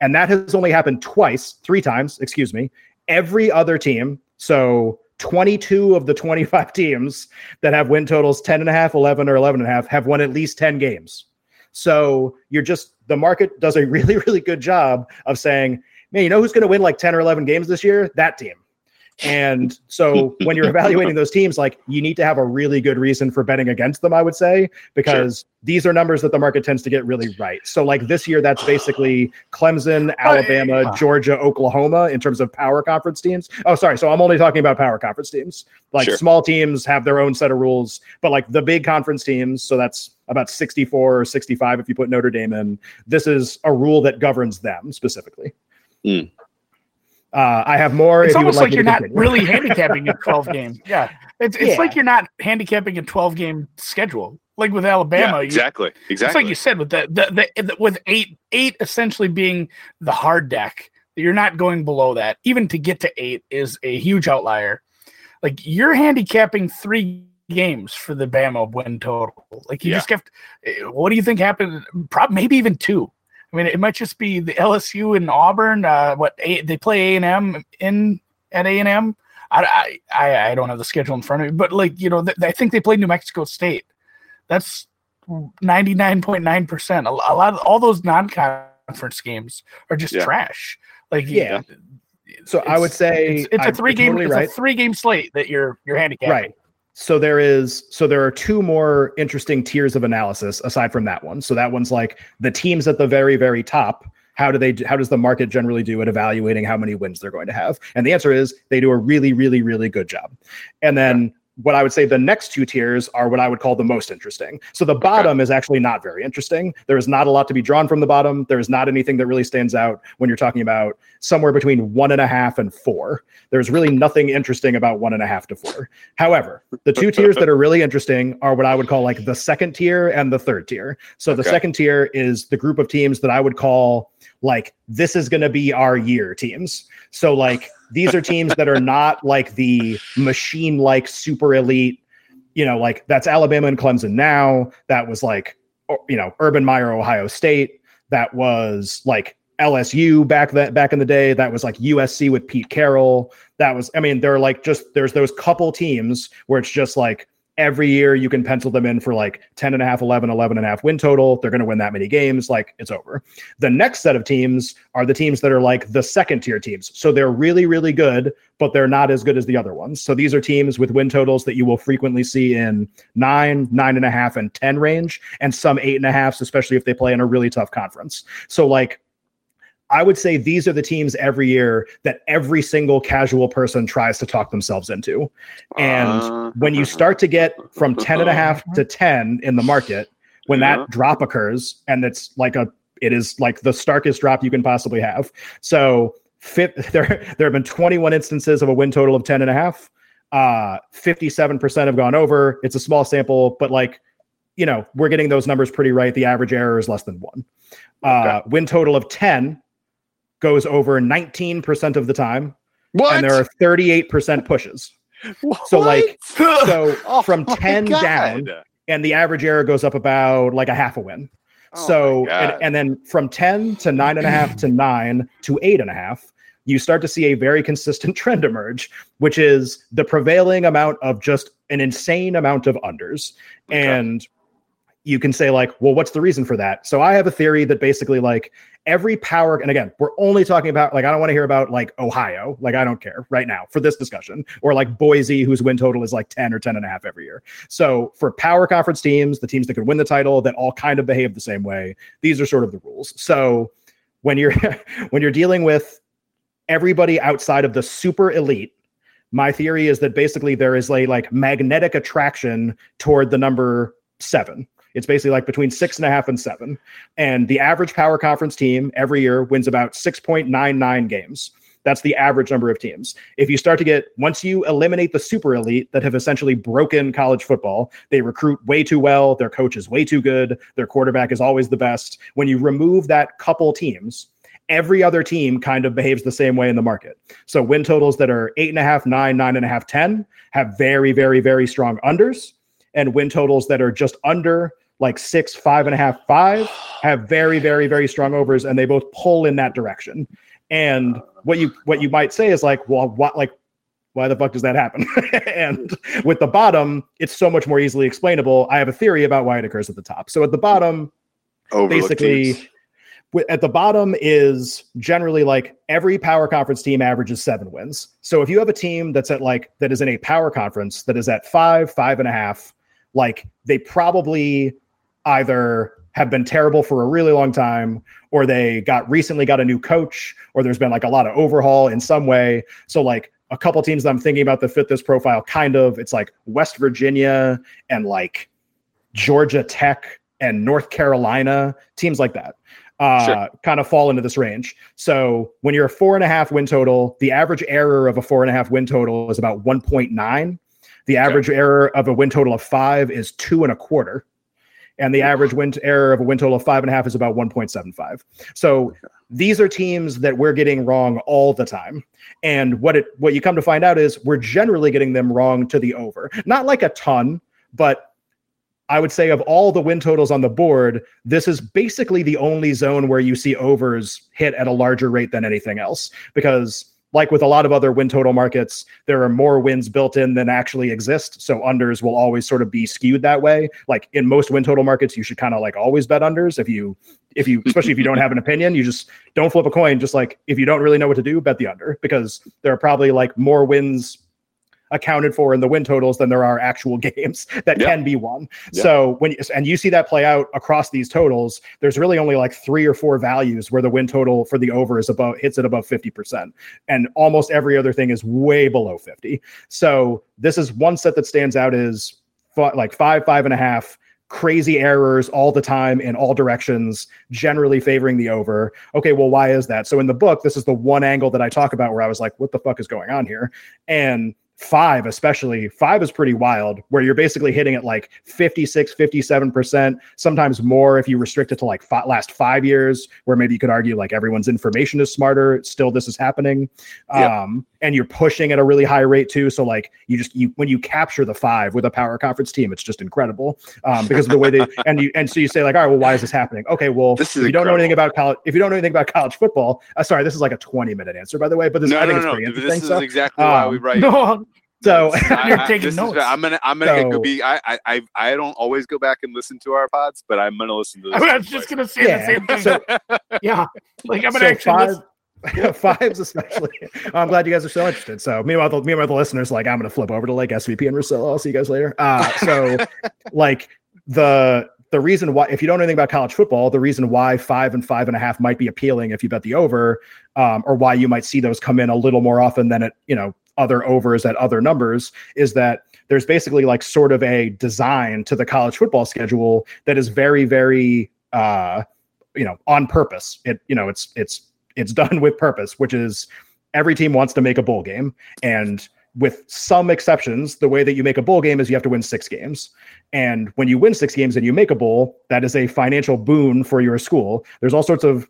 [SPEAKER 4] And that has only happened twice three times excuse me every other team. So 22 of the 25 teams that have win totals 10 and a half 11 or 11 and a half have won at least 10 games so you're just the market does a really, really good job of saying, man, you know who's going to win like 10 or 11 games this year? That team. And so when you're evaluating those teams, like you need to have a really good reason for betting against them, I would say, because sure. these are numbers that the market tends to get really right. So like this year, that's basically Clemson, Alabama, Georgia, Oklahoma in terms of power conference teams. Oh, sorry. So I'm only talking about power conference teams. Like sure. small teams have their own set of rules, but like the big conference teams, so that's about 64 or 65 if you put Notre Dame in. This is a rule that governs them specifically. Mm. Uh, I have more.
[SPEAKER 3] It's almost you like, like you're not really handicapping a 12 game. Yeah, it's it's yeah. like you're not handicapping a 12 game schedule. Like with Alabama,
[SPEAKER 2] yeah, exactly,
[SPEAKER 3] you,
[SPEAKER 2] exactly.
[SPEAKER 3] It's like you said with the, the, the, the with eight eight essentially being the hard deck. You're not going below that. Even to get to eight is a huge outlier. Like you're handicapping three games for the Bama win total. Like you yeah. just kept. Eh, what do you think happened? Probably maybe even two. I mean, it might just be the LSU and Auburn. Uh, what a, they play A and M in at A and M. I, I I don't have the schedule in front of me, but like you know, th- I think they played New Mexico State. That's ninety nine point nine percent. A lot of all those non conference games are just
[SPEAKER 2] Yeah.
[SPEAKER 3] trash. Like
[SPEAKER 4] Yeah. So I would say
[SPEAKER 3] it's, it's a three game
[SPEAKER 4] totally
[SPEAKER 3] it's
[SPEAKER 4] right.
[SPEAKER 3] a three game slate that you're you're handicapping.
[SPEAKER 4] Right. So there is so there are two more interesting tiers of analysis aside from that one. So that one's like the teams at the very very top. How do they how does the market generally do at evaluating how many wins they're going to have? And the answer is they do a really really really good job. And then what I would say the next two tiers are what I would call the most interesting. So the bottom is actually not very interesting. There is not a lot to be drawn from the bottom. There is not anything that really stands out when you're talking about somewhere between one and a half and four. There's really nothing interesting about one and a half to four. However, the two tiers that are really interesting are what I would call like the second tier and the third tier. So the second tier is the group of teams that I would call like this is going to be our year teams. So like these are teams that are not like the machine like super elite, you know, like that's Alabama and Clemson now. That was like oh, you know, Urban Meyer Ohio State. That was like LSU back that back in the day. That was like USC with Pete Carroll. That was I mean, there are like just there's those couple teams where it's just like every year you can pencil them in for like 10 and a half 11 11 and a half win total. They're going to win that many games. Like it's over. The next set of teams are the teams that are like the second tier teams. So they're really really good but they're not as good as the other ones. So these are teams with win totals that you will frequently see in nine nine and a half and ten range and some eight and a halfs especially if they play in a really tough conference. So like I would say these are the teams every year that every single casual person tries to talk themselves into. And
[SPEAKER 2] Uh,
[SPEAKER 4] when you start to get from 10 and a half to 10 in the market, when
[SPEAKER 2] Yeah.
[SPEAKER 4] that drop occurs, and it's like a, it is like the starkest drop you can possibly have. So fit, there, there have been 21 instances of a win total of 10 and a half. Uh, 57% have gone over. It's a small sample, but like, you know, we're getting those numbers pretty right. The average error is less than one. Uh, win total of 10 goes over 19% of the time,
[SPEAKER 2] what?
[SPEAKER 4] and there are 38% pushes. So, like, so
[SPEAKER 2] Oh
[SPEAKER 4] from 10 down, and the average error goes up about like a half a win.
[SPEAKER 2] Oh
[SPEAKER 4] so, and, and then from 10 to nine and a half to nine to eight and a half, you start to see a very consistent trend emerge, which is the prevailing amount of just an insane amount of unders.
[SPEAKER 2] Okay.
[SPEAKER 4] And you can say, like, well, what's the reason for that? So I have a theory that basically, like, every power, and again, we're only talking about, like, I don't want to hear about like Ohio, like, I don't care right now for this discussion, or like Boise, whose win total is like 10 or 10 and a half every year. So for power conference teams, the teams that could win the title that all kind of behave the same way, these are sort of the rules. So when you're when you're dealing with everybody outside of the super elite, my theory is that basically there is a like magnetic attraction toward the number seven. It's basically like between six and a half and seven. And the average power conference team every year wins about 6.99 games. That's the average number of teams. If you start to get, once you eliminate the super elite that have essentially broken college football, they recruit way too well, their coach is way too good, their quarterback is always the best. When you remove that couple teams, every other team kind of behaves the same way in the market. So win totals that are eight and a half, nine, nine and a half, 10 have very, very, very strong unders. And win totals that are just under like six, five and a half, five have very, very, very strong overs, and they both pull in that direction. And what you what you might say is like, well, what like why the fuck does that happen? and with the bottom, it's so much more easily explainable. I have a theory about why it occurs at the top. So at the bottom, basically
[SPEAKER 2] teams.
[SPEAKER 4] at the bottom is generally like every power conference team averages seven wins. So if you have a team that's at like that is in a power conference that is at five, five and a half, like they probably either have been terrible for a really long time or they got recently got a new coach or there's been like a lot of overhaul in some way. So like a couple teams that I'm thinking about that fit this profile kind of it's like West Virginia and like Georgia Tech and North Carolina, teams like that, uh,
[SPEAKER 2] Sure.
[SPEAKER 4] kind of fall into this range. So when you're a four and a half win total, the average error of a four and a half win total is about 1.9. The average error of a win total of five is two and a quarter. And the average win error of a win total of five and a half is about 1.75. So these are teams that we're getting wrong all the time. And what it what you come to find out is we're generally getting them wrong to the over. Not like a ton, but I would say of all the win totals on the board, this is basically the only zone where you see overs hit at a larger rate than anything else because like with a lot of other win total markets, there are more wins built in than actually exist. So unders will always sort of be skewed that way. Like in most win total markets, you should kind of like always bet unders. If you, if you, especially if you don't have an opinion, you just don't flip a coin. Just like if you don't really know what to do, bet the under because there are probably like more wins accounted for in the win totals than there are actual games that
[SPEAKER 2] Yeah.
[SPEAKER 4] can be won.
[SPEAKER 2] Yeah.
[SPEAKER 4] So when you, and you see that play out across these totals, there's really only like three or four values where the win total for the over is above hits it above 50%. And almost every other thing is way below 50. So this is one set that stands out is like five, five and a half crazy errors all the time in all directions, generally favoring the over. Okay, well, why is that? So in the book, this is the one angle that I talk about where I was like, what the fuck is going on here? And five, especially five is pretty wild, where you're basically hitting it like 56, 57%, sometimes more if you restrict it to like last five years, where maybe you could argue like everyone's information is smarter. Still, this is happening.
[SPEAKER 2] Yep.
[SPEAKER 4] Um, and you're pushing at a really high rate too. So like you just you when you capture the five with a power conference team, it's just incredible. Um, because of the way they and you and so you say like, all right, well, why is this happening? Okay, well,
[SPEAKER 2] This is
[SPEAKER 4] if you don't know anything about college, if you don't know anything about college football, uh, sorry, this is like a 20 minute answer, by the way, but this
[SPEAKER 2] no,
[SPEAKER 4] I think
[SPEAKER 2] no,
[SPEAKER 4] it's
[SPEAKER 2] no.
[SPEAKER 4] pretty
[SPEAKER 2] This
[SPEAKER 4] interesting.
[SPEAKER 2] is
[SPEAKER 4] so,
[SPEAKER 2] exactly why we
[SPEAKER 4] um,
[SPEAKER 2] write.
[SPEAKER 3] No,
[SPEAKER 4] so
[SPEAKER 2] I-
[SPEAKER 3] You're
[SPEAKER 2] I-
[SPEAKER 3] taking
[SPEAKER 2] this is-
[SPEAKER 3] notes.
[SPEAKER 2] I'm gonna, I'm gonna
[SPEAKER 4] So-
[SPEAKER 2] go be. I, I, I, I don't always go back and listen to our pods, but I'm gonna listen to this.
[SPEAKER 3] I
[SPEAKER 2] one
[SPEAKER 3] was just gonna say
[SPEAKER 4] Yeah,
[SPEAKER 3] the same thing.
[SPEAKER 4] so-
[SPEAKER 3] yeah, like I'm gonna actually.
[SPEAKER 4] five,
[SPEAKER 3] listen-
[SPEAKER 4] fives especially. I'm glad you guys are so interested. So meanwhile, the, meanwhile, the listeners like I'm gonna flip over to like SVP and Russillo. I'll see you guys later. Uh, so like the the reason why if you don't know anything about college football, the reason why five and five and a half might be appealing if you bet the over, um, or why you might see those come in a little more often than it you know other overs at other numbers is that there's basically like sort of a design to the college football schedule that is very very uh you know on purpose. It you know it's it's it's done with purpose which is every team wants to make a bowl game. And with some exceptions the way that you make a bowl game is you have to win six games. And when you win six games and you make a bowl that is a financial boon for your school. There's all sorts of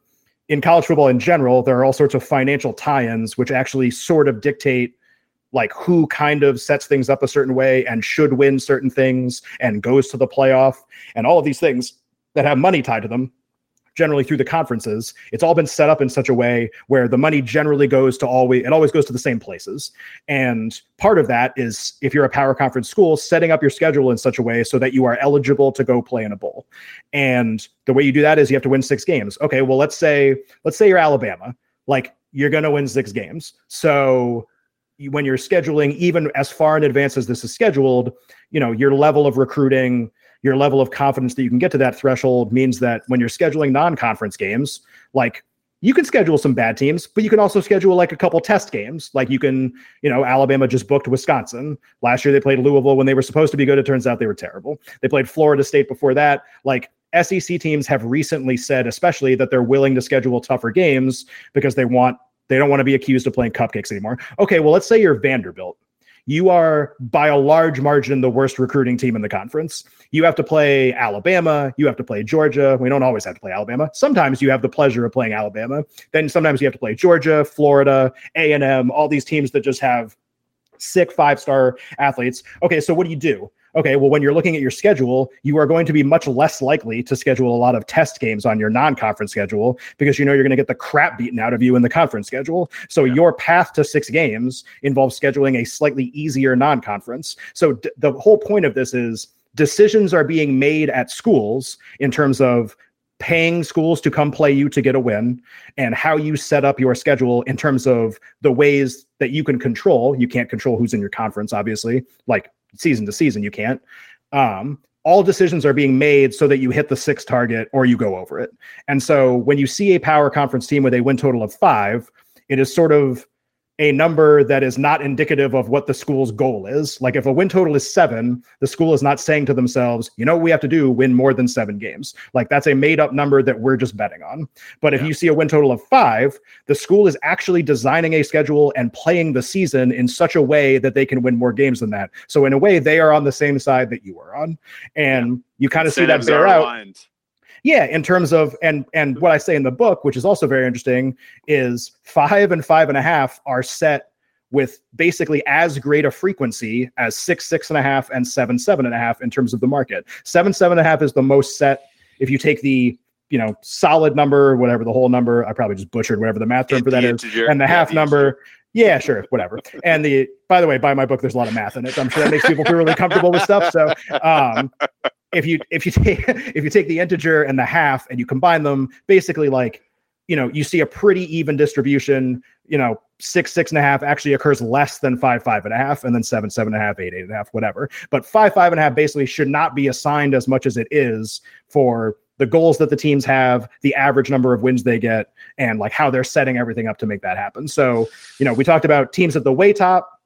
[SPEAKER 4] in college football in general there are all sorts of financial tie-ins which actually sort of dictate like who kind of sets things up a certain way and should win certain things and goes to the playoff and all of these things that have money tied to them generally through the conferences. It's all been set up in such a way where the money generally goes to always it always goes to the same places. And part of that is if you're a power conference school setting up your schedule in such a way so that you are eligible to go play in a bowl. And the way you do that is you have to win six games. Okay well let's say let's say you're alabama. Like you're going to win six games. So when you're scheduling even as far in advance as this is scheduled you know your level of recruiting your level of confidence that you can get to that threshold means that when you're scheduling non-conference games like you can schedule some bad teams but you can also schedule like a couple test games. Like you can you know alabama just booked wisconsin. Last year they played louisville when they were supposed to be good. It turns out they were terrible. They played florida state before that. Like sec teams have recently said especially that they're willing to schedule tougher games because they want they don't want to be accused of playing cupcakes anymore okay well let's say you're vanderbilt you are by a large margin the worst recruiting team in the conference. You have to play Alabama, you have to play Georgia. We don't always have to play Alabama. Sometimes you have the pleasure of playing Alabama. Then sometimes you have to play Georgia, Florida, A&M, all these teams that just have sick five-star athletes. Okay, so what do you do? Okay, well, when you're looking at your schedule, you are going to be much less likely to schedule a lot of test games on your non conference schedule because you know you're going to get the crap beaten out of you in the conference schedule. So your path to six games involves scheduling a slightly easier non conference. So d- the whole point of this is decisions are being made at schools in terms of paying schools to come play you to get a win and how you set up your schedule in terms of the ways that you can control. You can't control who's in your conference, obviously, like season to season, you can't. Um, all decisions are being made so that you hit the six target or you go over it. And so when you see a power conference team with a win total of five, it is sort of a number that is not indicative of what the school's goal is. Like if a win total is seven, the school is not saying to themselves, you know, what we have to do win more than seven games. Like that's a made up number that we're just betting on. But if you see a win total of five, the school is actually designing a schedule and playing the season in such a way that they can win more games than that. So in a way, they are on the same side that you are on, and you kind of see that bear out.
[SPEAKER 2] aligned.
[SPEAKER 4] Yeah, in terms of and and what I say in the book, which is also very interesting, is five and five and a half are set with basically as great a frequency as six, six and a half, and seven, seven and a half in terms of the market. Seven, seven and a half is the most set. If you take the you know solid number, whatever the whole number, I probably just butchered whatever the math term for that is, and the half number, Yeah, sure, whatever. And the by the way, buy my book. There's a lot of math in it. So I'm sure that makes people feel really comfortable with stuff. So um, if you if you take if you take the integer and the half and you combine them, basically like you know you see a pretty even distribution. You know, six six and a half actually occurs less than five five and a half, and then seven seven and a half, eight eight and a half, whatever. But five five and a half basically should not be assigned as much as it is for the goals that the teams have, the average number of wins they get, and like how they're setting everything up to make that happen. So, you know, we talked about teams at the way top.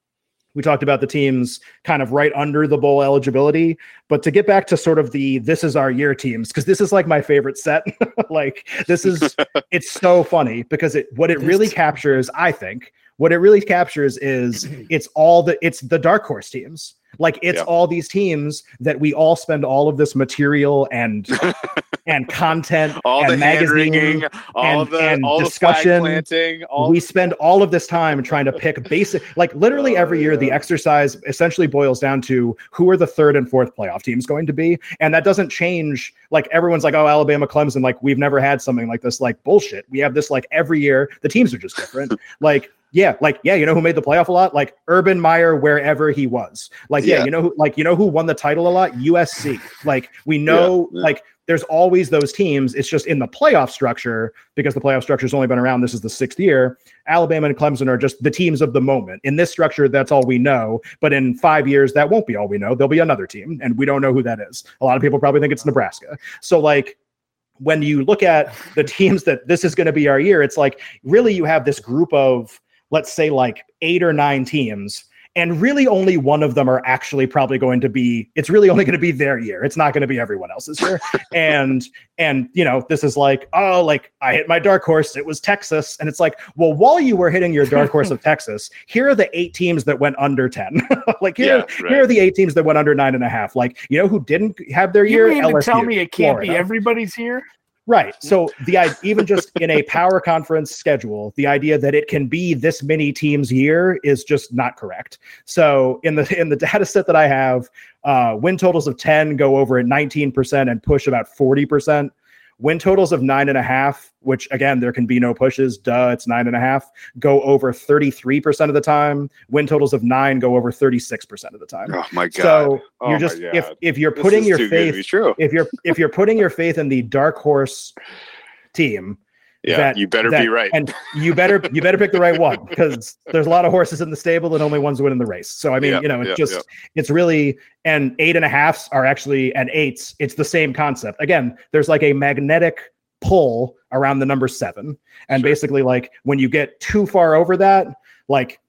[SPEAKER 4] We talked about the teams kind of right under the bowl eligibility. But to get back to sort of the this is our year teams, because this is like my favorite set. like this is it's so funny because it what it really captures, I think, what it really captures is it's all the it's the dark horse teams like it's yeah. all these teams that we all spend all of this material and and content
[SPEAKER 2] all
[SPEAKER 4] and
[SPEAKER 2] the magazine all
[SPEAKER 4] and,
[SPEAKER 2] the
[SPEAKER 4] and
[SPEAKER 2] all
[SPEAKER 4] discussion.
[SPEAKER 2] The planting, all
[SPEAKER 4] we spend all of this time trying to pick basic like literally
[SPEAKER 2] Oh,
[SPEAKER 4] every year the exercise essentially boils down to who are the third and fourth playoff teams going to be and that doesn't change like everyone's like oh alabama clemson like we've never had something like this like bullshit we have this like every year the teams are just different like yeah, like yeah, you know who made the playoff a lot? Like Urban Meyer, wherever he was. Like yeah,
[SPEAKER 2] Yeah.
[SPEAKER 4] you know who like you know who won the title a lot? USC. Like we know
[SPEAKER 2] Yeah, yeah.
[SPEAKER 4] like there's always those teams. It's just in the playoff structure because the playoff structure's only been around. This is the sixth year. Alabama and Clemson are just the teams of the moment. In this structure, that's all we know. But in five years, that won't be all we know. There'll be another team, and we don't know who that is. A lot of people probably think it's Nebraska. So like when you look at the teams that this is going to be our year, it's like really you have this group of let's say like eight or nine teams and really only one of them are actually probably going to be it's really only going to be their year. It's not going to be everyone else's year. And and you know this is like oh like i hit my dark horse it was texas. And it's like well while you were hitting your dark horse of texas here are the eight teams that went under 10 like here,
[SPEAKER 2] Yeah, right.
[SPEAKER 4] here are the eight teams that went under nine and a half. Like you know who didn't have their
[SPEAKER 3] You
[SPEAKER 4] year?
[SPEAKER 3] mean
[SPEAKER 4] LSU,
[SPEAKER 3] tell me it can't be everybody's here?
[SPEAKER 4] Right. So the even just in a power conference schedule, the idea that it can be this many teams year is just not correct. So in the in the data set that I have, uh, win totals of 10 go over at 19% and push about 40%. Win totals of nine and a half, which again, there can be no pushes, duh, it's nine and a half, go over 33% of the time. Win totals of nine go over 36% of the time.
[SPEAKER 2] Oh my god!
[SPEAKER 4] So
[SPEAKER 2] Oh
[SPEAKER 4] you're just if if you're putting your
[SPEAKER 2] too good to
[SPEAKER 4] faith if you're if you're putting your faith in the dark horse team
[SPEAKER 2] Yeah,
[SPEAKER 4] that-
[SPEAKER 2] you better
[SPEAKER 4] that-
[SPEAKER 2] be right.
[SPEAKER 4] and you better you better pick the right one because there's a lot of horses in the stable and only one's winning the race so i mean
[SPEAKER 2] Yeah,
[SPEAKER 4] you know it's
[SPEAKER 2] yeah,
[SPEAKER 4] just
[SPEAKER 2] yeah.
[SPEAKER 4] it's really and eight and a halfs are actually and eights it's the same concept again there's like a magnetic pull around the number seven and
[SPEAKER 2] Sure.
[SPEAKER 4] basically like when you get too far over that like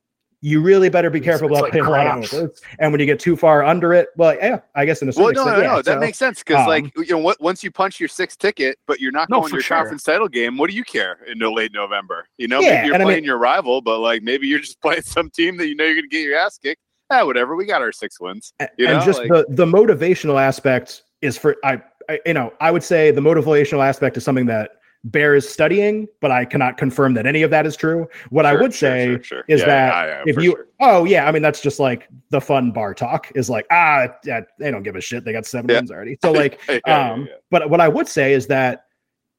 [SPEAKER 4] you really better be careful
[SPEAKER 3] it's
[SPEAKER 4] about
[SPEAKER 3] like
[SPEAKER 4] paying a lot of
[SPEAKER 3] craps.
[SPEAKER 4] overs. And when you get too far under it, well, yeah, I guess in a certain
[SPEAKER 2] Well, no,
[SPEAKER 4] extent,
[SPEAKER 2] no,
[SPEAKER 4] yeah.
[SPEAKER 2] no. That
[SPEAKER 4] So-
[SPEAKER 2] makes sense because,
[SPEAKER 4] um,
[SPEAKER 2] like, you know, what, once you punch your sixth ticket, but you're not
[SPEAKER 3] No,
[SPEAKER 2] going to your
[SPEAKER 3] sure.
[SPEAKER 2] conference title game, what do you care into late November? You know,
[SPEAKER 4] Yeah,
[SPEAKER 2] maybe you're
[SPEAKER 4] and I
[SPEAKER 2] playing
[SPEAKER 4] mean-
[SPEAKER 2] your rival, but like maybe you're just playing some team that you know you're going to get your ass kicked. Ah, whatever. We got our six wins. You
[SPEAKER 4] and
[SPEAKER 2] know,
[SPEAKER 4] just
[SPEAKER 2] like-
[SPEAKER 4] the the motivational aspect is for I, I you know i would say the motivational aspect is something that bears studying but i cannot confirm that any of that is true. What i would
[SPEAKER 2] sure,
[SPEAKER 4] say
[SPEAKER 2] sure, sure.
[SPEAKER 4] is
[SPEAKER 2] Yeah,
[SPEAKER 4] that
[SPEAKER 2] yeah, yeah,
[SPEAKER 4] if you
[SPEAKER 2] sure.
[SPEAKER 4] oh yeah i mean that's just like the fun bar talk is like ah yeah, they don't give a shit. They got seven wins already. So like um but what i would say is that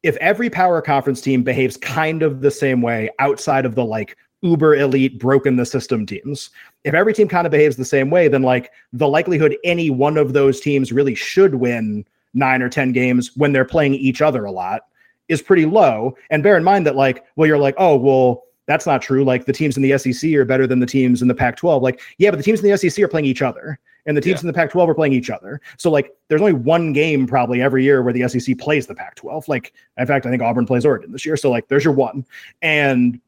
[SPEAKER 4] if every power conference team behaves kind of the same way outside of the like uber elite broken the system teams if every team kind of behaves the same way then like the likelihood any one of those teams really should win nine or ten games when they're playing each other a lot is pretty low and bear in mind that like well you're like oh well that's not true like the teams in the sec are better than the teams in the pac 12 like yeah but the teams in the sec are playing each other and the teams
[SPEAKER 2] Yeah.
[SPEAKER 4] in the Pac 12 are playing each other. So, like, there's only one game probably every year where the SEC plays the Pac 12. Like, in fact, I think Auburn plays Oregon this year. So, like, there's your one. And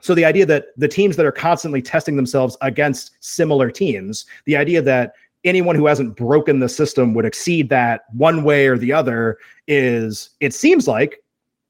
[SPEAKER 4] so, the idea that the teams that are constantly testing themselves against similar teams, the idea that anyone who hasn't broken the system would exceed that one way or the other is, it seems like,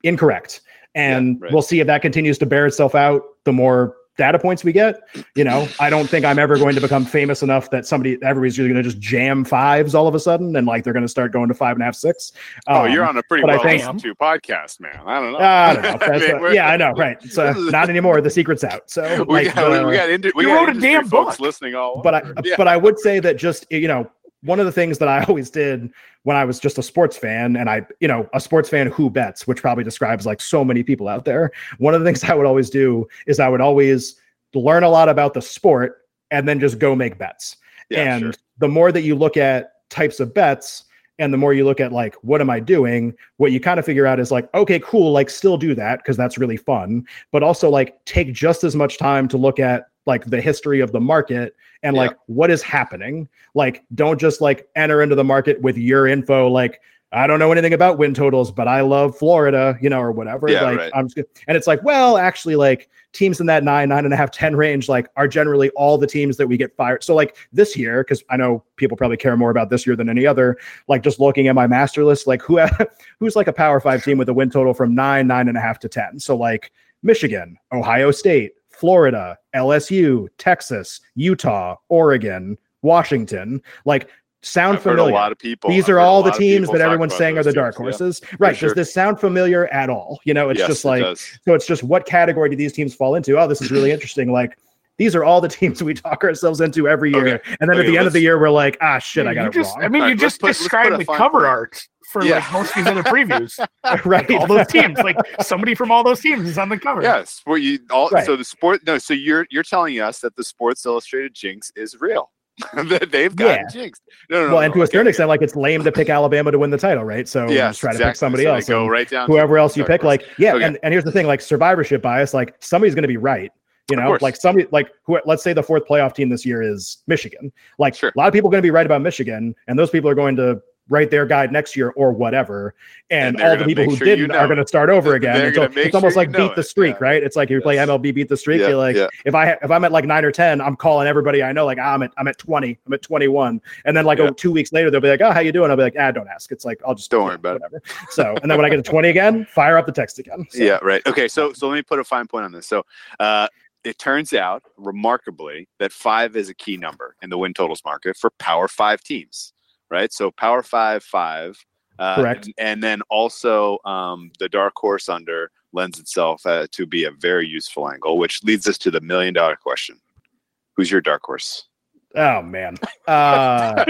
[SPEAKER 4] incorrect. And
[SPEAKER 2] Yeah, right.
[SPEAKER 4] we'll see if that continues to bear itself out the more data points we get. You know, I don't think I'm ever going to become famous enough that somebody, everybody's really going to just jam fives all of a sudden and like they're going to start going to five and a half, six.
[SPEAKER 2] Oh,
[SPEAKER 4] Um,
[SPEAKER 2] you're on a pretty
[SPEAKER 4] I
[SPEAKER 2] well
[SPEAKER 4] think-
[SPEAKER 2] to podcast, man. I don't know.
[SPEAKER 4] I don't know. That's
[SPEAKER 2] mean,
[SPEAKER 4] what- yeah, I know. Right. So not anymore. The secret's out. So
[SPEAKER 2] we
[SPEAKER 4] like,
[SPEAKER 2] got,
[SPEAKER 4] the-
[SPEAKER 2] we got, indi- we got
[SPEAKER 3] wrote a damn
[SPEAKER 2] folks
[SPEAKER 3] book.
[SPEAKER 2] listening all
[SPEAKER 4] but I.
[SPEAKER 2] Yeah.
[SPEAKER 4] but I would say that just you know one of the things that I always did when I was just a sports fan, and I you know a sports fan who bets, which probably describes like so many people out there. One of the things I would always do is I would always learn a lot about the sport and then just go make bets.
[SPEAKER 2] Yeah,
[SPEAKER 4] and
[SPEAKER 2] sure.
[SPEAKER 4] the more that you look at types of bets and the more you look at like what am i doing what you kind of figure out is like okay cool like still do that because that's really fun but also like take just as much time to look at like the history of the market and
[SPEAKER 2] Yeah.
[SPEAKER 4] like what is happening like don't just like enter into the market with your info like I don't know anything about win totals, but I love Florida, you know, or whatever.
[SPEAKER 2] Yeah,
[SPEAKER 4] like
[SPEAKER 2] right.
[SPEAKER 4] I'm just, and it's like, well, actually, like teams in that nine, nine and a half, ten range, like are generally all the teams that we get fired. So like this year, because I know people probably care more about this year than any other, like just looking at my master list, like who who's like a power five team with a win total from nine, nine and a half to 10. So like Michigan, Ohio State, Florida, LSU, Texas, Utah, Oregon, Washington, like sound
[SPEAKER 2] I've heard
[SPEAKER 4] familiar.
[SPEAKER 2] a lot of people.
[SPEAKER 4] These
[SPEAKER 2] I've
[SPEAKER 4] are all the teams that everyone's saying are the dark
[SPEAKER 2] teams, yeah.
[SPEAKER 4] horses. Right.
[SPEAKER 2] sure.
[SPEAKER 4] Does this sound familiar at all? You know, it's
[SPEAKER 2] Yes,
[SPEAKER 4] just like
[SPEAKER 2] does.
[SPEAKER 4] so it's just what category do these teams fall into? Oh, this is really interesting. Like these are all the teams we talk ourselves into every year.
[SPEAKER 2] Okay.
[SPEAKER 4] And then at the end of the year, we're like, ah shit, I
[SPEAKER 3] you
[SPEAKER 4] got it
[SPEAKER 3] just,
[SPEAKER 4] wrong.
[SPEAKER 3] I mean,
[SPEAKER 2] All
[SPEAKER 3] you
[SPEAKER 2] right,
[SPEAKER 3] just
[SPEAKER 2] put-
[SPEAKER 3] described the cover
[SPEAKER 2] point.
[SPEAKER 3] art for
[SPEAKER 2] Yeah.
[SPEAKER 3] like most of these other previews.
[SPEAKER 4] right.
[SPEAKER 3] all those teams, like somebody from all those teams is on the cover.
[SPEAKER 2] Yes, well, you all
[SPEAKER 4] Right.
[SPEAKER 2] so the sport. No, so you're you're telling us that the Sports Illustrated jinx is real. that they've got
[SPEAKER 4] Yeah.
[SPEAKER 2] jinxed. No, no, no.
[SPEAKER 4] well, and
[SPEAKER 2] no,
[SPEAKER 4] to a certain
[SPEAKER 2] okay.
[SPEAKER 4] extent, like it's lame to pick Alabama to win the title, right? So
[SPEAKER 2] yeah,
[SPEAKER 4] just try to pick somebody
[SPEAKER 2] So
[SPEAKER 4] else.
[SPEAKER 2] Go right down.
[SPEAKER 4] whoever else you pick,
[SPEAKER 2] horse.
[SPEAKER 4] like, yeah,
[SPEAKER 2] Okay.
[SPEAKER 4] and, and here's the thing, like survivorship bias, like somebody's gonna be right. You know, like somebody like who let's say the fourth playoff team this year is Michigan. Like
[SPEAKER 2] Sure.
[SPEAKER 4] a lot of people are gonna be right about Michigan, and those people are going to write their guide next year or whatever. And,
[SPEAKER 2] And
[SPEAKER 4] all the people who
[SPEAKER 2] sure
[SPEAKER 4] didn't
[SPEAKER 2] know
[SPEAKER 4] are going to start over again.
[SPEAKER 2] They're
[SPEAKER 4] And so
[SPEAKER 2] gonna make
[SPEAKER 4] it's almost
[SPEAKER 2] sure
[SPEAKER 4] like
[SPEAKER 2] you know
[SPEAKER 4] beat the streak,
[SPEAKER 2] Yeah.
[SPEAKER 4] right? It's like if you play MLB beat the streak,
[SPEAKER 2] Yeah,
[SPEAKER 4] you're like
[SPEAKER 2] yeah.
[SPEAKER 4] if I if I'm at like nine or ten, I'm calling everybody I know like ah, I'm at I'm at 20, I'm at 21, and then like oh, two weeks later they'll be like oh how you doing? I'll be like ah don't ask. It's like I'll just
[SPEAKER 2] Don't worry about it.
[SPEAKER 4] whatever. So and then when I get to 20 again, fire up the text again. So,
[SPEAKER 2] Yeah, right. Okay, so so let me put a fine point on this. So uh, it turns out, remarkably, that five is a key number in the win totals market for Power Five teams, right? So Power Five, five, uh,
[SPEAKER 4] Correct.
[SPEAKER 2] and, and then also um, the dark horse under lends itself uh, to be a very useful angle, which leads us to the million dollar question: Who's your dark horse?
[SPEAKER 4] Oh man, uh,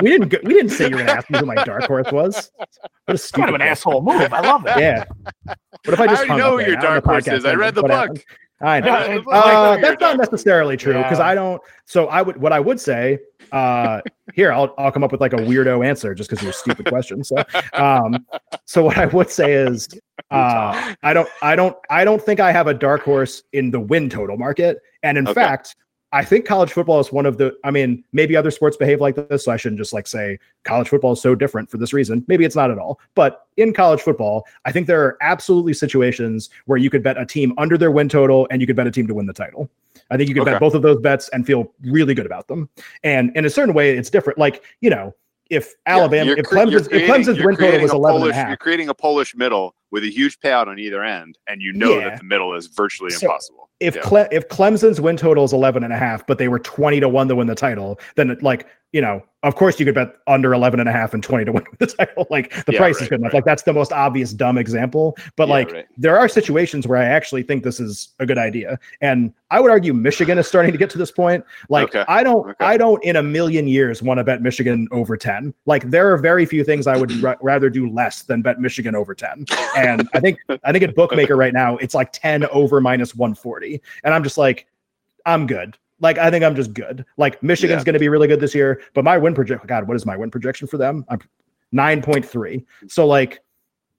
[SPEAKER 4] we didn't go, we didn't say you were gonna ask me who my dark horse was. What a
[SPEAKER 3] Kind
[SPEAKER 4] stupid
[SPEAKER 3] of an asshole move. I love it.
[SPEAKER 4] Yeah. What if I
[SPEAKER 2] I
[SPEAKER 4] just
[SPEAKER 2] already
[SPEAKER 4] hung
[SPEAKER 2] know who your
[SPEAKER 4] there? Now the
[SPEAKER 2] dark horse is. I read the book.
[SPEAKER 4] Happened? I know.
[SPEAKER 2] I read the book.
[SPEAKER 4] Uh,
[SPEAKER 2] I know who your
[SPEAKER 4] that's not
[SPEAKER 2] dark horse is.
[SPEAKER 4] necessarily true because
[SPEAKER 3] Yeah.
[SPEAKER 4] I don't. So I would. What I would say. Uh, here, I'll I'll come up with like a weirdo answer just because you're a stupid question. So, um, so what I would say is, uh, I don't, I don't, I don't think I have a dark horse in the win total market. And in
[SPEAKER 2] Okay.
[SPEAKER 4] fact, I think college football is one of the. I mean, maybe other sports behave like this, so I shouldn't just like say college football is so different for this reason. Maybe it's not at all. But in college football, I think there are absolutely situations where you could bet a team under their win total and you could bet a team to win the title. I think you could
[SPEAKER 2] Okay.
[SPEAKER 4] bet both of those bets and feel really good about them. And in a certain way, it's different. Like, you know, if Alabama,
[SPEAKER 2] you're
[SPEAKER 4] if
[SPEAKER 2] cre- you're
[SPEAKER 4] Clemson's, if
[SPEAKER 2] creating-
[SPEAKER 4] Clemson's win total was
[SPEAKER 2] a
[SPEAKER 4] 11 and a
[SPEAKER 2] Polish,
[SPEAKER 4] half,
[SPEAKER 2] You're creating a Polish middle with a huge payout on either end, and you know
[SPEAKER 4] Yeah.
[SPEAKER 2] that the middle is virtually
[SPEAKER 4] So,
[SPEAKER 2] impossible.
[SPEAKER 4] If
[SPEAKER 2] Yeah.
[SPEAKER 4] Cle- if Clemson's win total is 11 and a half, but they were 20 to 1 to win the title, then like, you know, of course you could bet under 11 and a half and 20 to win the title. Like the
[SPEAKER 2] Yeah,
[SPEAKER 4] price is good enough.
[SPEAKER 2] right.
[SPEAKER 4] Like that's the most obvious dumb example. But
[SPEAKER 2] Yeah,
[SPEAKER 4] like
[SPEAKER 2] right.
[SPEAKER 4] there are situations where I actually think this is a good idea. And I would argue Michigan is starting to get to this point. Like
[SPEAKER 2] Okay,
[SPEAKER 4] I don't
[SPEAKER 2] okay.
[SPEAKER 4] I don't in a million years want to bet Michigan over 10. Like there are very few things I would ra- rather do less than bet Michigan over 10. And I think I think at bookmaker right now it's like 10 over minus 140. And I'm just like I'm good. Like I think I'm just good. Like Michigan's
[SPEAKER 2] Yeah.
[SPEAKER 4] going to be really good this year, but my win projection God, what is my win projection for them? I'm 9.3. So like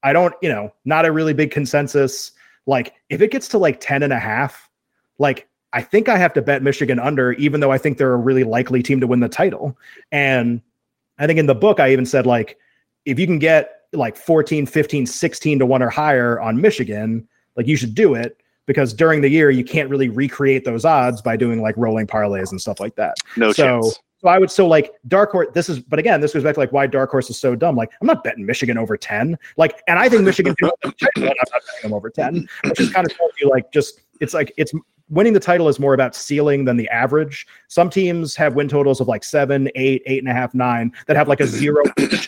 [SPEAKER 4] I don't, you know, not a really big consensus. Like if it gets to like 10 and a half, like I think I have to bet Michigan under, even though I think they're a really likely team to win the title. And I think in the book, I even said, like, if you can get like 14, 15, 16 to one or higher on Michigan, like you should do it because during the year, you can't really recreate those odds by doing like rolling parlays and stuff like that.
[SPEAKER 2] no
[SPEAKER 4] so-
[SPEAKER 2] chance.
[SPEAKER 4] So I would so like dark horse. This is, but again, this goes back to like why dark horse is so dumb. Like I'm not betting Michigan over ten. Like, and I think Michigan can win the title, I'm not betting them over ten. Which is kind of tells you like just it's like it's winning the title is more about ceiling than the average. Some teams have win totals of like seven, eight, eight and a half, nine that have like a zero the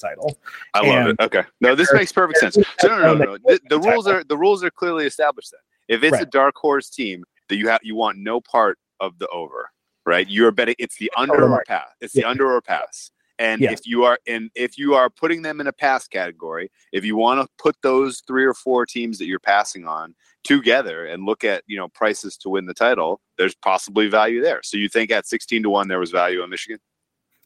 [SPEAKER 4] title.
[SPEAKER 2] I love
[SPEAKER 4] and-
[SPEAKER 2] it. Okay, no, this makes perfect sense. So no, no, no, no. The, the rules are the rules are clearly established. Then, if it's a dark horse team that you have, you want no part of the over, right? You're betting it's the under
[SPEAKER 4] Total
[SPEAKER 2] or pass. It's the under or pass. And
[SPEAKER 4] Yeah.
[SPEAKER 2] if you are and if you are putting them in a pass category, if you want to put those three or four teams that you're passing on together and look at you know prices to win the title, there's possibly value there. So you think at 16 to one there was value in Michigan?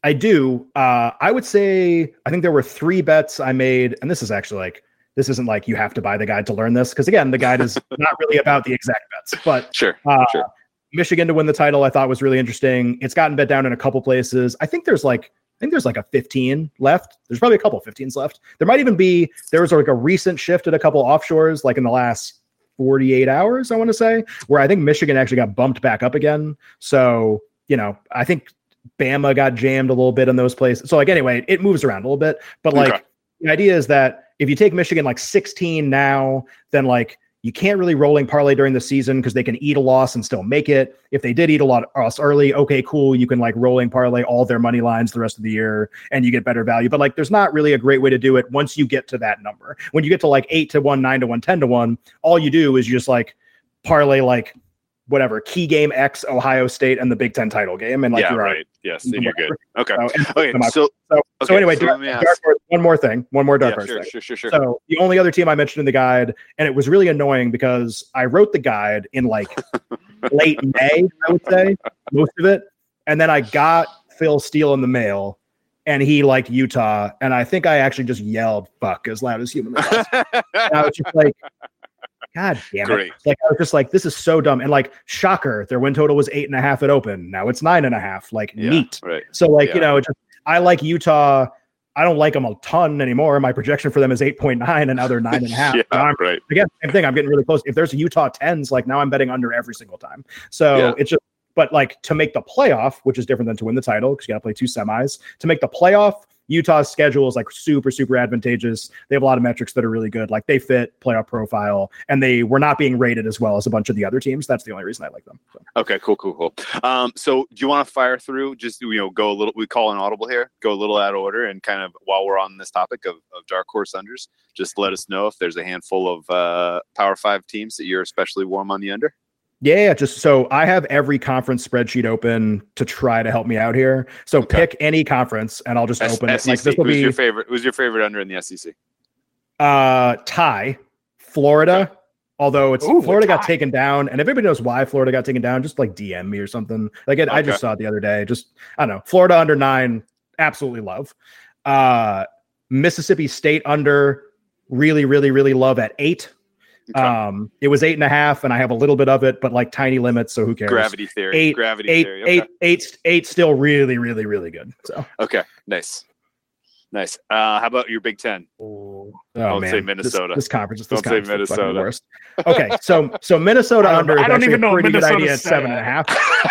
[SPEAKER 4] I do. Uh, I would say I think there were three bets I made, and this is actually like this isn't like you have to buy the guide to learn this because again, the guide is not really about the exact bets. But
[SPEAKER 2] Sure,
[SPEAKER 4] uh,
[SPEAKER 2] sure.
[SPEAKER 4] Michigan to win the title, I thought was really interesting. It's gotten bet down in a couple places. I think there's like I think there's like a 15 left. There's probably a couple 15s left. There might even be there was like a recent shift at a couple offshores, like in the last 48 hours, I want to say, where I think Michigan actually got bumped back up again. So, you know, I think Bama got jammed a little bit in those places. So, like, anyway, it moves around a little bit. But like,
[SPEAKER 2] Okay.
[SPEAKER 4] the idea is that if you take Michigan like 16 now, then like you can't really rolling parlay during the season because they can eat a loss and still make it. If they did eat a lot loss early, okay, cool. You can like rolling parlay all their money lines the rest of the year and you get better value. But like, there's not really a great way to do it once you get to that number. When you get to like eight to one, nine to one, 10 to one, all you do is you just like parlay like whatever key game X Ohio State and the Big Ten title game. And like,
[SPEAKER 2] yeah,
[SPEAKER 4] you're all
[SPEAKER 2] right. Yes, then you're good. Okay.
[SPEAKER 4] So,
[SPEAKER 2] Okay. So,
[SPEAKER 4] so, so anyway,
[SPEAKER 2] so
[SPEAKER 4] dark,
[SPEAKER 2] let me ask-
[SPEAKER 4] dark horse, one more thing, one more dark
[SPEAKER 2] yeah,
[SPEAKER 4] horse
[SPEAKER 2] sure,
[SPEAKER 4] thing.
[SPEAKER 2] sure, sure, sure.
[SPEAKER 4] So the only other team I mentioned in the guide, and it was really annoying because I wrote the guide in like late May, I would say, most of it. And then I got Phil Steele in the mail and he liked Utah. And I think I actually just yelled fuck as loud as humanly possible. And I was just like, God damn it.
[SPEAKER 2] Great.
[SPEAKER 4] Like I was just like, this is so dumb. And like, shocker, their win total was eight and a half at open. Now it's nine and a half. Like
[SPEAKER 2] Yeah,
[SPEAKER 4] neat.
[SPEAKER 2] Right.
[SPEAKER 4] So like,
[SPEAKER 2] Yeah.
[SPEAKER 4] you know, just I like Utah. I don't like them a ton anymore. My projection for them is 8.9 and now they're nine and a half.
[SPEAKER 2] Yeah,
[SPEAKER 4] I'm
[SPEAKER 2] right.
[SPEAKER 4] again, same thing. I'm getting really close. If there's a Utah tens, like now I'm betting under every single time. So
[SPEAKER 2] Yeah.
[SPEAKER 4] it's just, but like to make the playoff, which is different than to win the title because you got to play two semis. To make the playoff, Utah's schedule is like super, super advantageous. They have a lot of metrics that are really good. Like they fit playoff profile, and they were not being rated as well as a bunch of the other teams. That's the only reason I like them. So.
[SPEAKER 2] Okay, cool, cool, cool. Um, so do you want to fire through? Just you know, go a little. We call an audible here. Go a little out of order, and kind of while we're on this topic of, of dark horse unders, just let us know if there's a handful of uh, Power Five teams that you're especially warm on the under.
[SPEAKER 4] Yeah, just so I have every conference spreadsheet open to try to help me out here. So
[SPEAKER 2] Okay.
[SPEAKER 4] pick any conference, and I'll just
[SPEAKER 2] S-
[SPEAKER 4] open it.
[SPEAKER 2] SEC.
[SPEAKER 4] Like this will
[SPEAKER 2] Who's
[SPEAKER 4] be
[SPEAKER 2] your favorite? Who's your favorite under in the SEC?
[SPEAKER 4] uh tie florida although it's
[SPEAKER 3] Ooh,
[SPEAKER 4] florida got taken down and if anybody knows why florida got taken down just like dm me or something like it, i just saw it the other day just i don't know florida under nine absolutely love uh mississippi state under really really really love at eight
[SPEAKER 2] Okay.
[SPEAKER 4] um it was eight and a half and i have a little bit of it but like tiny limits so who cares
[SPEAKER 2] Gravity theory.
[SPEAKER 4] eight-
[SPEAKER 2] Gravity
[SPEAKER 4] eight,
[SPEAKER 2] theory. Okay.
[SPEAKER 4] eight, eight, eight, still really really really good so
[SPEAKER 2] Okay. Nice. Nice. Uh, how about your Big Ten?
[SPEAKER 3] Oh,
[SPEAKER 2] Don't say
[SPEAKER 4] man. This-
[SPEAKER 2] Minnesota.
[SPEAKER 4] This, conference, this
[SPEAKER 2] Don't say
[SPEAKER 4] conference is the
[SPEAKER 2] Minnesota.
[SPEAKER 4] worst. Okay, so so Minnesota
[SPEAKER 3] I don't-
[SPEAKER 4] under.
[SPEAKER 3] I don't
[SPEAKER 4] actually
[SPEAKER 3] even
[SPEAKER 4] a
[SPEAKER 3] know what
[SPEAKER 4] pretty good idea at seven and a half.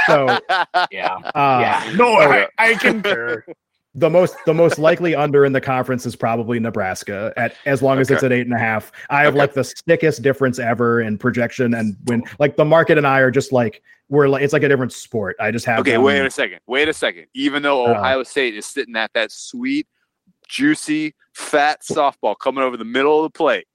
[SPEAKER 4] So,
[SPEAKER 3] yeah.
[SPEAKER 4] uh,
[SPEAKER 3] yeah. No,
[SPEAKER 2] okay.
[SPEAKER 3] I, I concur.
[SPEAKER 4] the most the most likely under in the conference is probably Nebraska at as long as it's at eight and a half. I have
[SPEAKER 2] Okay.
[SPEAKER 4] like the sickest difference ever in projection and when like the market and I are just like we're like it's like a different sport. I just have
[SPEAKER 2] Okay,
[SPEAKER 4] them-
[SPEAKER 2] wait a second. Wait a second. Even though
[SPEAKER 4] Uh,
[SPEAKER 2] Ohio State is sitting at that sweet, juicy, fat softball coming over the middle of the plate.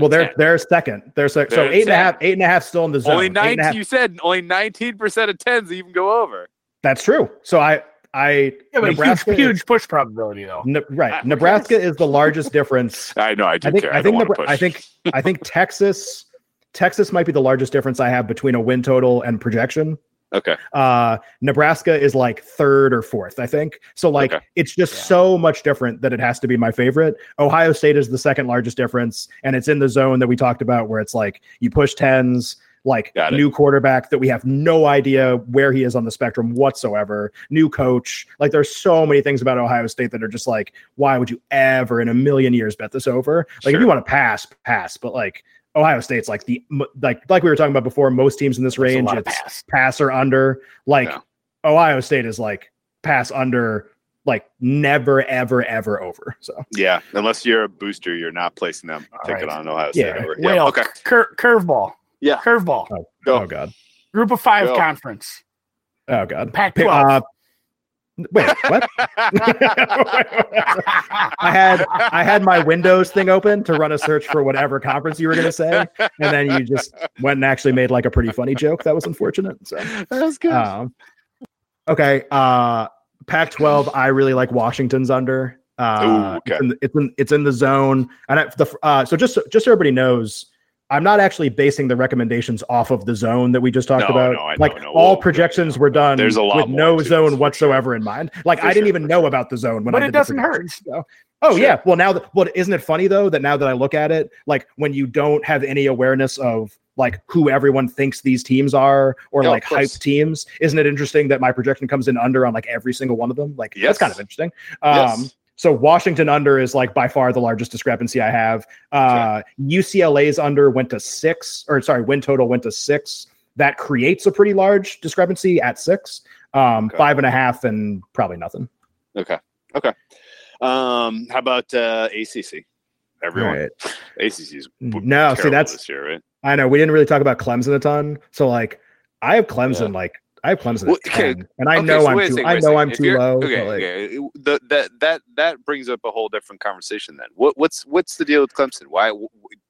[SPEAKER 4] Well, they're
[SPEAKER 2] 10.
[SPEAKER 4] they're second. They're sec- so eight and a
[SPEAKER 2] 10.
[SPEAKER 4] half, eight and a half still in the zone.
[SPEAKER 2] only nineteen. You said only nineteen percent of tens even go over.
[SPEAKER 4] That's true. So I I
[SPEAKER 3] Yeah, but
[SPEAKER 4] Nebraska
[SPEAKER 3] huge,
[SPEAKER 4] is-
[SPEAKER 3] push probability though.
[SPEAKER 4] Ne- right.
[SPEAKER 2] who
[SPEAKER 4] Nebraska is the largest difference.
[SPEAKER 2] I know. I do
[SPEAKER 4] I think
[SPEAKER 2] care.
[SPEAKER 4] I,
[SPEAKER 2] I,
[SPEAKER 4] think
[SPEAKER 2] don't
[SPEAKER 4] Nebra-
[SPEAKER 2] push.
[SPEAKER 4] I think I think Texas Texas might be the largest difference I have between a win total and projection.
[SPEAKER 2] Okay.
[SPEAKER 4] Uh Nebraska is like third or fourth, I think. So like
[SPEAKER 2] Okay.
[SPEAKER 4] it's just
[SPEAKER 3] Yeah.
[SPEAKER 4] so much different that it has to be my favorite. Ohio State is the second largest difference and it's in the zone that we talked about where it's like you push tens like new quarterback that we have no idea where he is on the spectrum whatsoever new coach like there's so many things about ohio state that are just like why would you ever in a million years bet this over like if you want to pass pass but like ohio state's like the like like we were talking about before most teams in this
[SPEAKER 3] That's
[SPEAKER 4] range it's
[SPEAKER 3] pass.
[SPEAKER 4] pass or under like
[SPEAKER 2] Yeah.
[SPEAKER 4] ohio state is like pass under like never ever ever over so
[SPEAKER 2] Yeah. Unless you're a booster, you're not placing them.
[SPEAKER 3] All
[SPEAKER 2] Take it
[SPEAKER 3] right.
[SPEAKER 2] on Ohio State.
[SPEAKER 4] Yeah.
[SPEAKER 2] over.
[SPEAKER 3] Whale.
[SPEAKER 2] Okay.
[SPEAKER 3] Cur- curveball.
[SPEAKER 2] Yeah.
[SPEAKER 3] Curveball.
[SPEAKER 2] Go.
[SPEAKER 4] oh god
[SPEAKER 3] Group of five
[SPEAKER 2] Go.
[SPEAKER 3] conference.
[SPEAKER 4] oh god
[SPEAKER 3] Pac-12.
[SPEAKER 4] uh, wait what I had I had my Windows thing open to run a search for whatever conference you were going to say, and then you just went and actually made like a pretty funny joke. That was unfortunate. So,
[SPEAKER 2] that was good.
[SPEAKER 4] um, okay, uh, Pac-12, I really like Washington's under. Uh,
[SPEAKER 2] Ooh, okay.
[SPEAKER 4] it's, in the, it's in it's in the zone, and I, the uh, so just just so everybody knows, I'm not actually basing the recommendations off of the zone that we just talked
[SPEAKER 2] No,
[SPEAKER 4] about.
[SPEAKER 2] no, I know,
[SPEAKER 4] like
[SPEAKER 2] no.
[SPEAKER 4] all
[SPEAKER 2] Well,
[SPEAKER 4] projections
[SPEAKER 2] yeah,
[SPEAKER 4] were done
[SPEAKER 2] There's a lot
[SPEAKER 4] with no
[SPEAKER 2] to this,
[SPEAKER 4] zone
[SPEAKER 2] for
[SPEAKER 4] whatsoever in mind. Like
[SPEAKER 2] For
[SPEAKER 4] I didn't
[SPEAKER 2] sure,
[SPEAKER 4] even know
[SPEAKER 2] sure.
[SPEAKER 4] about the zone when
[SPEAKER 3] But
[SPEAKER 4] I
[SPEAKER 3] it
[SPEAKER 4] did the
[SPEAKER 3] doesn't hurt.
[SPEAKER 4] so- Oh
[SPEAKER 2] Sure.
[SPEAKER 4] yeah. Well, now that well, isn't it funny though that now that I look at it, like when you don't have any awareness of like who everyone thinks these teams are or
[SPEAKER 2] Yeah, of
[SPEAKER 4] like
[SPEAKER 2] course.
[SPEAKER 4] hype teams, isn't it interesting that my projection comes in under on like every single one of them? Like
[SPEAKER 2] Yes.
[SPEAKER 4] that's kind of interesting. Um,
[SPEAKER 2] Yes.
[SPEAKER 4] So Washington under is like by far the largest discrepancy I have. Uh, UCLA's under went to six, or sorry, win total went to six. That creates a pretty large discrepancy at six. Um,
[SPEAKER 2] Okay.
[SPEAKER 4] five and a half and probably nothing.
[SPEAKER 2] Okay. Okay. Um, how about uh, ACC? Everyone.
[SPEAKER 4] Right.
[SPEAKER 2] ACC's
[SPEAKER 4] No, see that's
[SPEAKER 2] this year, right?
[SPEAKER 4] I know we didn't really talk about Clemson a ton. So like I have Clemson like I have Clemson
[SPEAKER 2] Well, okay,
[SPEAKER 4] 10, and I
[SPEAKER 2] Okay,
[SPEAKER 4] know
[SPEAKER 2] so
[SPEAKER 4] I'm too
[SPEAKER 2] second,
[SPEAKER 4] I know. I'm too low.
[SPEAKER 2] Okay,
[SPEAKER 4] like,
[SPEAKER 2] okay. The, that that that brings up a whole different conversation. Then, what what's what's the deal with Clemson? Why?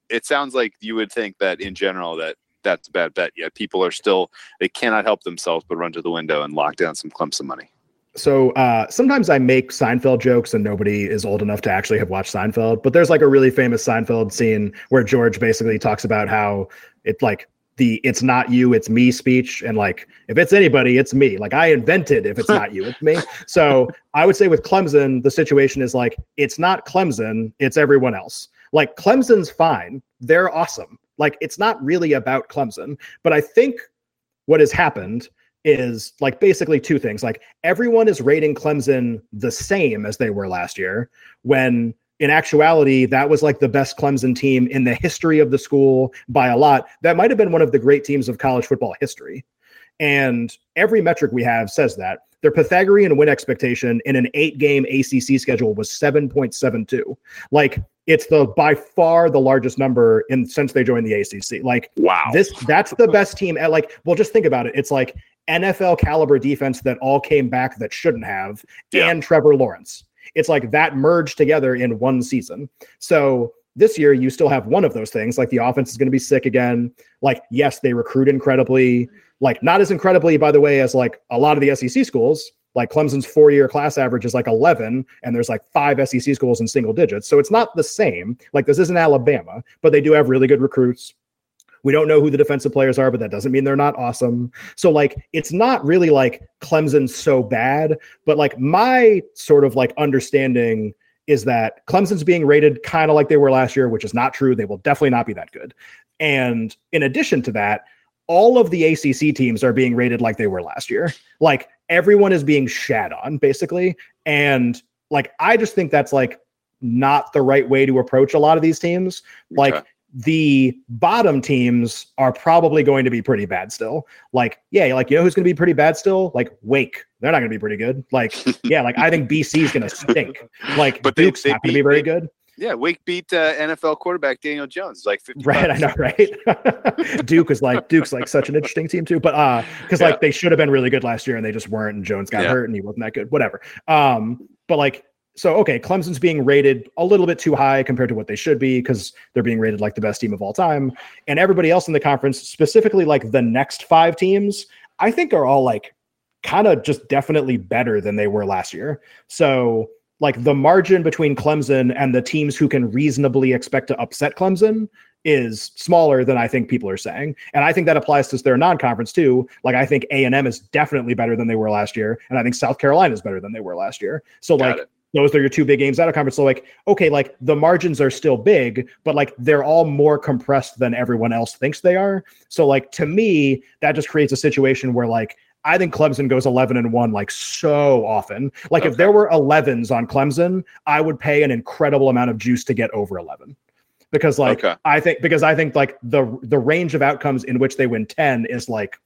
[SPEAKER 2] It sounds like you would think that in general that that's a bad bet. Yet people are still they cannot help themselves but run to the window and lock down some Clemson money.
[SPEAKER 4] So uh, sometimes I make Seinfeld jokes and nobody is old enough to actually have watched Seinfeld. But there's like a really famous Seinfeld scene where George basically talks about how it like the "it's not you, it's me" speech, and like if it's anybody, it's me. Like I invented if it's not you, it's me. So I would say with Clemson, the situation is like it's not Clemson, it's everyone else. Like Clemson's fine, they're awesome. Like it's not really about Clemson, but I think what has happened is like basically two things. Like everyone is rating Clemson the same as they were last year, when in actuality, that was like the best Clemson team in the history of the school by a lot. That might have been one of the great teams of college football history. And every metric we have says that. Their Pythagorean win expectation in an eight game ACC schedule was 7.72. Like it's the by far the largest number in since they joined the ACC. Like
[SPEAKER 2] Wow.
[SPEAKER 4] this that's the best team at like well just think about it it's like nfl caliber defense that all came back that shouldn't have
[SPEAKER 2] Yeah.
[SPEAKER 4] and trevor lawrence it's like that merged together in one season. So this year you still have one of those things like the offense is going to be sick again. Like yes they recruit incredibly. Like not as incredibly by the way as like a lot of the sec schools. Like clemson's four year class average is like 11 and there's like five sec schools in single digits. So it's not the same. Like this isn't alabama but they do have really good recruits we don't know who the defensive players are, but that doesn't mean they're not awesome. So like it's not really like Clemson's so bad, but like my sort of like understanding is that Clemson's being rated kind of like they were last year, which is not true. They will definitely not be that good. And in addition to that, all of the ACC teams are being rated like they were last year. Like everyone is being shat on basically. And like I just think that's like not the right way to approach a lot of these teams. Like
[SPEAKER 2] Okay.
[SPEAKER 4] The bottom teams are probably going to be pretty bad still. Like, yeah, like you know who's going to be pretty bad still? Like Wake, they're not going to be pretty good. Like, yeah, like I think BC is going to stink. Like,
[SPEAKER 2] But they-
[SPEAKER 4] Duke's
[SPEAKER 2] they
[SPEAKER 4] not going to be very
[SPEAKER 2] they-
[SPEAKER 4] good,
[SPEAKER 2] yeah, Wake beat uh, NFL quarterback Daniel Jones. Like 50
[SPEAKER 4] right? I know, right? Duke is like Duke's like such an interesting team too, but uh, because like they should have been really good last year and they just weren't, and Jones got
[SPEAKER 2] Yeah.
[SPEAKER 4] hurt and he wasn't that good. Whatever. Um, but like. So okay, Clemson's being rated a little bit too high compared to what they should be because they're being rated like the best team of all time. and everybody else in the conference, specifically like the next five teams, I think are all like kind of just definitely better than they were last year. So like the margin between Clemson and the teams who can reasonably expect to upset Clemson is smaller than I think people are saying. And I think that applies to their non-conference too. Like I think A&M is definitely better than they were last year and I think South Carolina is better than they were last year. So
[SPEAKER 2] Got
[SPEAKER 4] like
[SPEAKER 2] it.
[SPEAKER 4] Those are your two big games out of conference. So like, okay, like the margins are still big, but like they're all more compressed than everyone else thinks they are. So like to me, that just creates a situation where like I think Clemson goes 11 and 1 like so often. Like if there were 11s on Clemson, I would pay an incredible amount of juice to get over 11. Because like
[SPEAKER 2] Okay.
[SPEAKER 4] I think because I think like the the range of outcomes in which they win 10 is like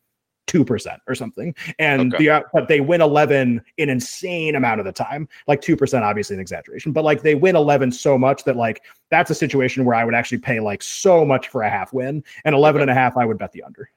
[SPEAKER 4] 2% or something. And
[SPEAKER 2] Okay.
[SPEAKER 4] the but they win 11 an insane amount of the time. Like 2% obviously an exaggeration, but like they win 11 so much that like that's a situation where I would actually pay like so much for a half win and 11 and a half I would bet the under.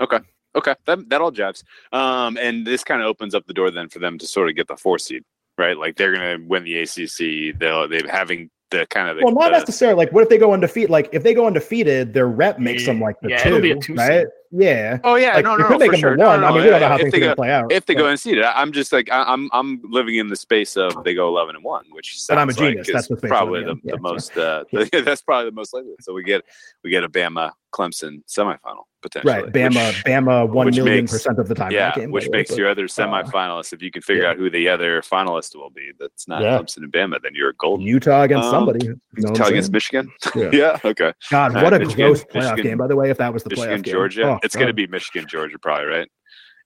[SPEAKER 2] Okay, Okay. that that all jives. Um, and this kind of opens up the door then for them to sort of get the four seed, right? Like they're gonna win the ACC. They'll they having the kind of the,
[SPEAKER 4] Well, not
[SPEAKER 2] the-
[SPEAKER 4] necessarily. Like, what if they go undefeated? Like, if they go undefeated, their rep makes them like the
[SPEAKER 3] Yeah,
[SPEAKER 4] two,
[SPEAKER 3] it'll be a two
[SPEAKER 4] right? Yeah.
[SPEAKER 2] Oh yeah,
[SPEAKER 4] Like,
[SPEAKER 2] no,
[SPEAKER 4] it
[SPEAKER 2] no,
[SPEAKER 4] could
[SPEAKER 2] no,
[SPEAKER 4] make
[SPEAKER 2] for
[SPEAKER 4] them
[SPEAKER 2] sure.
[SPEAKER 4] the
[SPEAKER 2] No,
[SPEAKER 4] one.
[SPEAKER 2] no,
[SPEAKER 4] I mean,
[SPEAKER 2] no,
[SPEAKER 4] we don't know how
[SPEAKER 2] if
[SPEAKER 4] things
[SPEAKER 2] they
[SPEAKER 4] are
[SPEAKER 2] go,
[SPEAKER 4] going to play out.
[SPEAKER 2] if they
[SPEAKER 4] but-
[SPEAKER 2] go unseeded. I- I'm just like I- I'm I'm living in the space of they go 11 and one, which
[SPEAKER 4] But I'm a
[SPEAKER 2] sounds like
[SPEAKER 4] genius. That's the
[SPEAKER 2] probably
[SPEAKER 4] I'm
[SPEAKER 2] the,
[SPEAKER 4] in.
[SPEAKER 2] the
[SPEAKER 4] Yeah,
[SPEAKER 2] most. Uh, that's probably the most likely. So we get we get a Bama Clemson semifinal potentially.
[SPEAKER 4] right, Bama,
[SPEAKER 2] which-
[SPEAKER 4] Bama, million
[SPEAKER 2] makes-
[SPEAKER 4] percent of the time.
[SPEAKER 2] yeah,
[SPEAKER 4] game,
[SPEAKER 2] which
[SPEAKER 4] the way,
[SPEAKER 2] makes
[SPEAKER 4] but-
[SPEAKER 2] your other semifinalists. If you can figure
[SPEAKER 4] yeah.
[SPEAKER 2] out who the other finalist will be, that's not
[SPEAKER 4] Yeah.
[SPEAKER 2] Clemson and Bama, then you're golden.
[SPEAKER 4] Utah against
[SPEAKER 2] Um,
[SPEAKER 4] somebody. You know
[SPEAKER 2] Utah against? Michigan.
[SPEAKER 4] Yeah.
[SPEAKER 2] yeah. Okay.
[SPEAKER 4] God,
[SPEAKER 2] Uh,
[SPEAKER 4] what a
[SPEAKER 2] Michigan-
[SPEAKER 4] gross playoff
[SPEAKER 2] Michigan-
[SPEAKER 4] game, by the way. If that was the
[SPEAKER 2] Michigan,
[SPEAKER 4] playoff game,
[SPEAKER 2] Georgia.
[SPEAKER 4] Oh,
[SPEAKER 2] it's going to be Michigan, Georgia, probably right.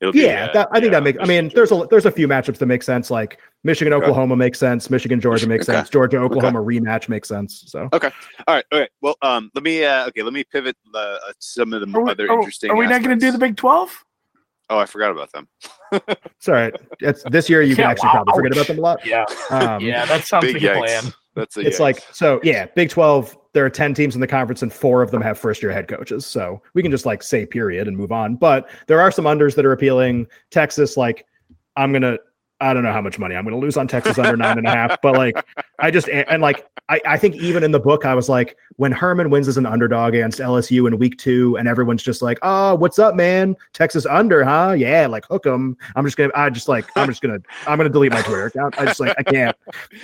[SPEAKER 2] It'll
[SPEAKER 4] Yeah,
[SPEAKER 2] uh,
[SPEAKER 4] that, I think
[SPEAKER 2] yeah,
[SPEAKER 4] that makes. I mean, there's a there's a few matchups that make sense. Like Michigan,
[SPEAKER 2] Okay.
[SPEAKER 4] Oklahoma makes sense. Michigan, Georgia makes
[SPEAKER 2] Okay.
[SPEAKER 4] sense. Georgia, Oklahoma rematch makes sense. So okay,
[SPEAKER 2] All right. Okay. Well, um, let me. Uh, okay. Let me pivot uh, uh, some of the
[SPEAKER 3] Are we,
[SPEAKER 2] other
[SPEAKER 3] are-
[SPEAKER 2] interesting.
[SPEAKER 3] are we not going to do the. Big Twelve?
[SPEAKER 2] Oh, I forgot about them.
[SPEAKER 4] it's all right. It's this year. You can actually
[SPEAKER 3] wow.
[SPEAKER 4] probably forget about them a lot.
[SPEAKER 3] Yeah,
[SPEAKER 4] Um,
[SPEAKER 3] yeah, that sounds
[SPEAKER 2] Big
[SPEAKER 3] like a plan.
[SPEAKER 2] That's a
[SPEAKER 4] it's
[SPEAKER 2] yikes.
[SPEAKER 4] like so yeah big 12 there are 10 teams in the conference and four of them have first year head coaches. So we can just like say period and move on. But there are some unders that are appealing. Texas like i'm gonna i don't know how much money i'm gonna lose on texas under nine and a half but like i just and like I, I think even in the book i was like when herman wins as an underdog against lsu in week two and everyone's just like oh what's up man? Texas under huh? Yeah like hook hook 'em. I'm just gonna i just like i'm just gonna i'm gonna delete my twitter account. I just like i can't.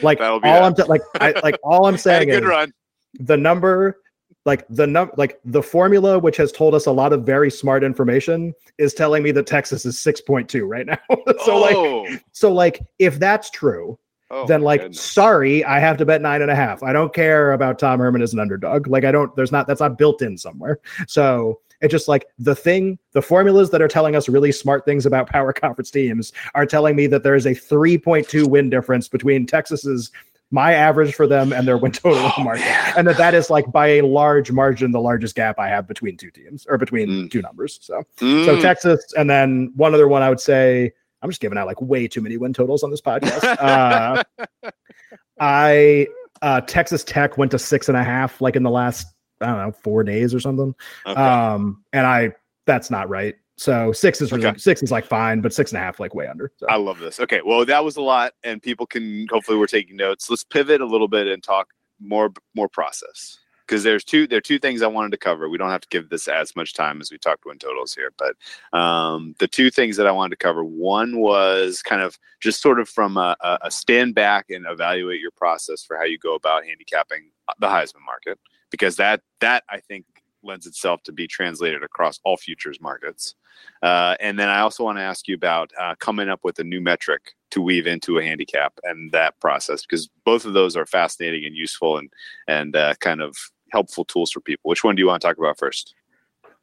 [SPEAKER 4] Like all
[SPEAKER 2] that.
[SPEAKER 4] i'm t- like i like all i'm saying
[SPEAKER 2] good
[SPEAKER 4] is
[SPEAKER 2] run.
[SPEAKER 4] the number like the num like the formula which has told us a lot of very smart information is telling me that texas is 6.2 right now. So like
[SPEAKER 2] oh,
[SPEAKER 4] so like if that's true
[SPEAKER 2] oh
[SPEAKER 4] then like
[SPEAKER 2] goodness.
[SPEAKER 4] sorry i have to bet nine and a half i don't care about tom herman as an underdog like i don't there's not that's not built in somewhere so it's just like the thing the formulas that are telling us really smart things about power conference teams are telling me that there is a 3.2 win difference between texas's my average for them and their win total
[SPEAKER 2] Oh,
[SPEAKER 4] market
[SPEAKER 2] man.
[SPEAKER 4] and that that is like by a large margin the largest gap i have between two teams or between
[SPEAKER 2] Mm.
[SPEAKER 4] two numbers so so
[SPEAKER 2] Mm.
[SPEAKER 4] Texas, and then one other one I would say. I'm just giving out like way too many win totals on this podcast. Uh, I uh, Texas Tech went to six and a half like in the last I don't know four days or something.
[SPEAKER 2] Okay.
[SPEAKER 4] Um, and I that's not right. So six is really
[SPEAKER 2] Okay.
[SPEAKER 4] six is like fine, but six and a half like way under. So.
[SPEAKER 2] I love this. Okay, well, that was a lot, and people can hopefully we're taking notes. Let's pivot a little bit and talk more more process because there's two there are two things I wanted to cover. We don't have to give this as much time as we talked win totals here, but um, the two things that I wanted to cover one was kind of just sort of from a, a, stand back and evaluate your process for how you go about handicapping the Heisman market because that that I think lends itself to be translated across all futures markets. Uh, and then I also want to ask you about uh, coming up with a new metric to weave into a handicap and that process because both of those are fascinating and useful and and uh, kind of helpful tools for people. Which one do you want to talk about first?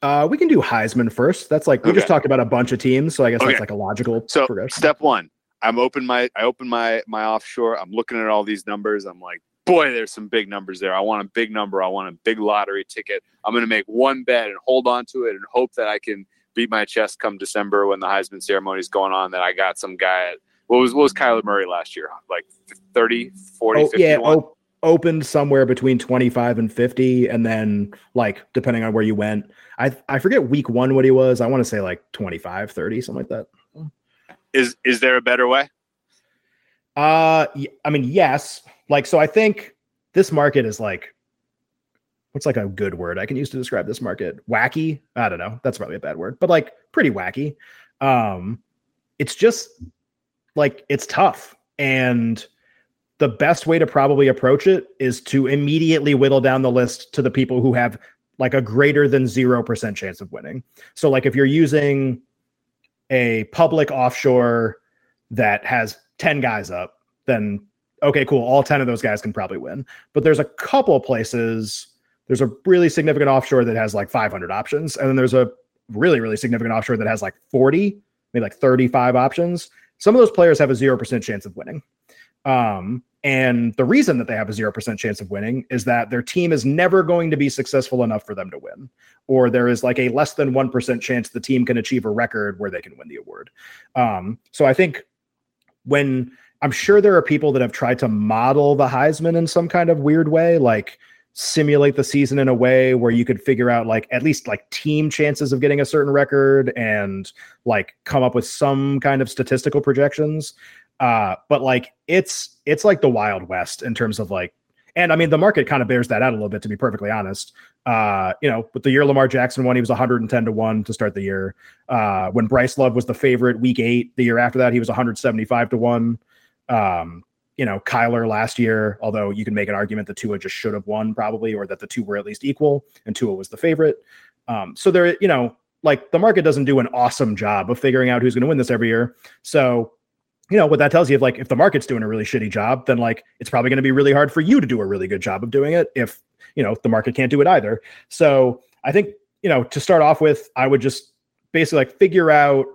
[SPEAKER 4] Uh, we can do Heisman first. That's like we just talked about a bunch of teams, so I guess
[SPEAKER 2] Okay.
[SPEAKER 4] that's like a logical
[SPEAKER 2] So
[SPEAKER 4] progression.
[SPEAKER 2] step one, I'm open my I open my my offshore. I'm looking at all these numbers. I'm like, boy, there's some big numbers there. I want a big number. I want a big lottery ticket. I'm going to make one bet and hold on to it and hope that I can beat my chest come December when the Heisman ceremony is going on. That I got some guy at what was what was Kyler Murray last year? Like 30, 40,
[SPEAKER 4] oh,
[SPEAKER 2] 51?
[SPEAKER 4] yeah, op- opened somewhere between 25 and 50 and then like depending on where you went i i forget week one what he was. I want to say like 25 30 something like that.
[SPEAKER 2] Is is there a better way?
[SPEAKER 4] uh i mean yes. Like so i think this market is like what's like a good word i can use to describe this market? Wacky? I don't know. That's probably a bad word but like pretty wacky. Um it's just like it's tough. And the best way to probably approach it is to immediately whittle down the list to the people who have like a greater than 0% chance of winning. So like if you're using a public offshore that has 10 guys up, then okay, cool, all 10 of those guys can probably win. But there's a couple places there's a really significant offshore that has like 500 options and then there's a really really significant offshore that has like 40, maybe like 35 options. Some of those players have a 0% chance of winning. Um, and the reason that they have a 0% chance of winning is that their team is never going to be successful enough for them to win. Or there is like a less than 1% chance the team can achieve a record where they can win the award. Um, so I think when I'm sure there are people that have tried to model the Heisman in some kind of weird way, like simulate the season in a way where you could figure out like at least like team chances of getting a certain record and like come up with some kind of statistical projections uh but like it's it's like the wild west in terms of like And I mean, the market kind of bears that out a little bit, to be perfectly honest. Uh, you know, with the year Lamar Jackson won, he was 110 to 1 to start the year. Uh, when Bryce Love was the favorite week eight, the year after that, he was 175 to 1. Um, you know, Kyler last year, although you can make an argument that Tua just should have won probably, or that the two were at least equal and Tua was the favorite. Um, so there, you know, like the market doesn't do an awesome job of figuring out who's going to win this every year. So you know what that tells you if like if the market's doing a really shitty job then like it's probably going to be really hard for you to do a really good job of doing it if you know the market can't do it either so i think you know to start off with i would just basically like figure out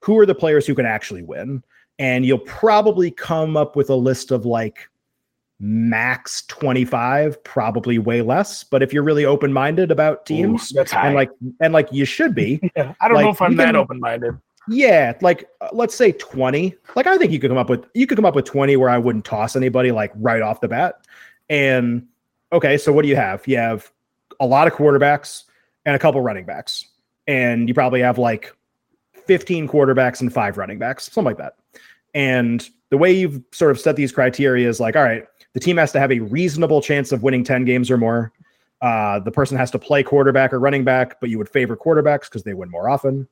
[SPEAKER 4] who are the players who can actually win and you'll probably come up with a list of like max 25 probably way less but if you're really open-minded about teams
[SPEAKER 3] Ooh,
[SPEAKER 4] and like and like you should be
[SPEAKER 3] yeah, I don't
[SPEAKER 4] like,
[SPEAKER 3] know if I'm that
[SPEAKER 4] can-
[SPEAKER 3] open-minded.
[SPEAKER 4] Yeah, like uh, let's say 20. Like I think you could come up with you could come up with 20 where I wouldn't toss anybody like right off the bat. And okay, so what do you have? You have a lot of quarterbacks and a couple running backs. And you probably have like 15 quarterbacks and five running backs, something like that. And the way you've sort of set these criteria is like, all right, the team has to have a reasonable chance of winning 10 games or more. Uh, the person has to play quarterback or running back, but you would favor quarterbacks because they win more often.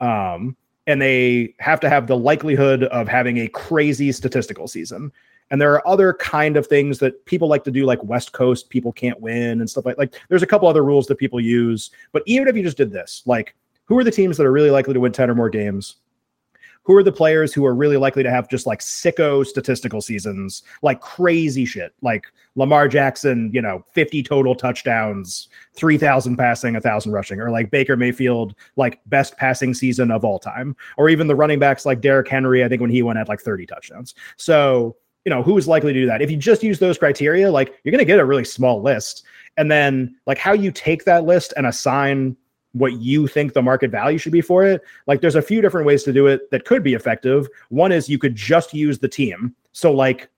[SPEAKER 4] Um, and they have to have the likelihood of having a crazy statistical season. And there are other kind of things that people like to do, like West Coast people can't win and stuff like like. There's a couple other rules that people use, but even if you just did this, like, who are the teams that are really likely to win ten or more games? Who are the players who are really likely to have just like sicko statistical seasons, like crazy shit, like Lamar Jackson, you know, 50 total touchdowns, 3,000 passing, 1,000 rushing, or like Baker Mayfield, like best passing season of all time, or even the running backs like Derrick Henry, I think when he went at like 30 touchdowns. So, you know, who is likely to do that? If you just use those criteria, like you're going to get a really small list. And then, like, how you take that list and assign what you think the market value should be for it. Like there's a few different ways to do it that could be effective. One is you could just use the team. So like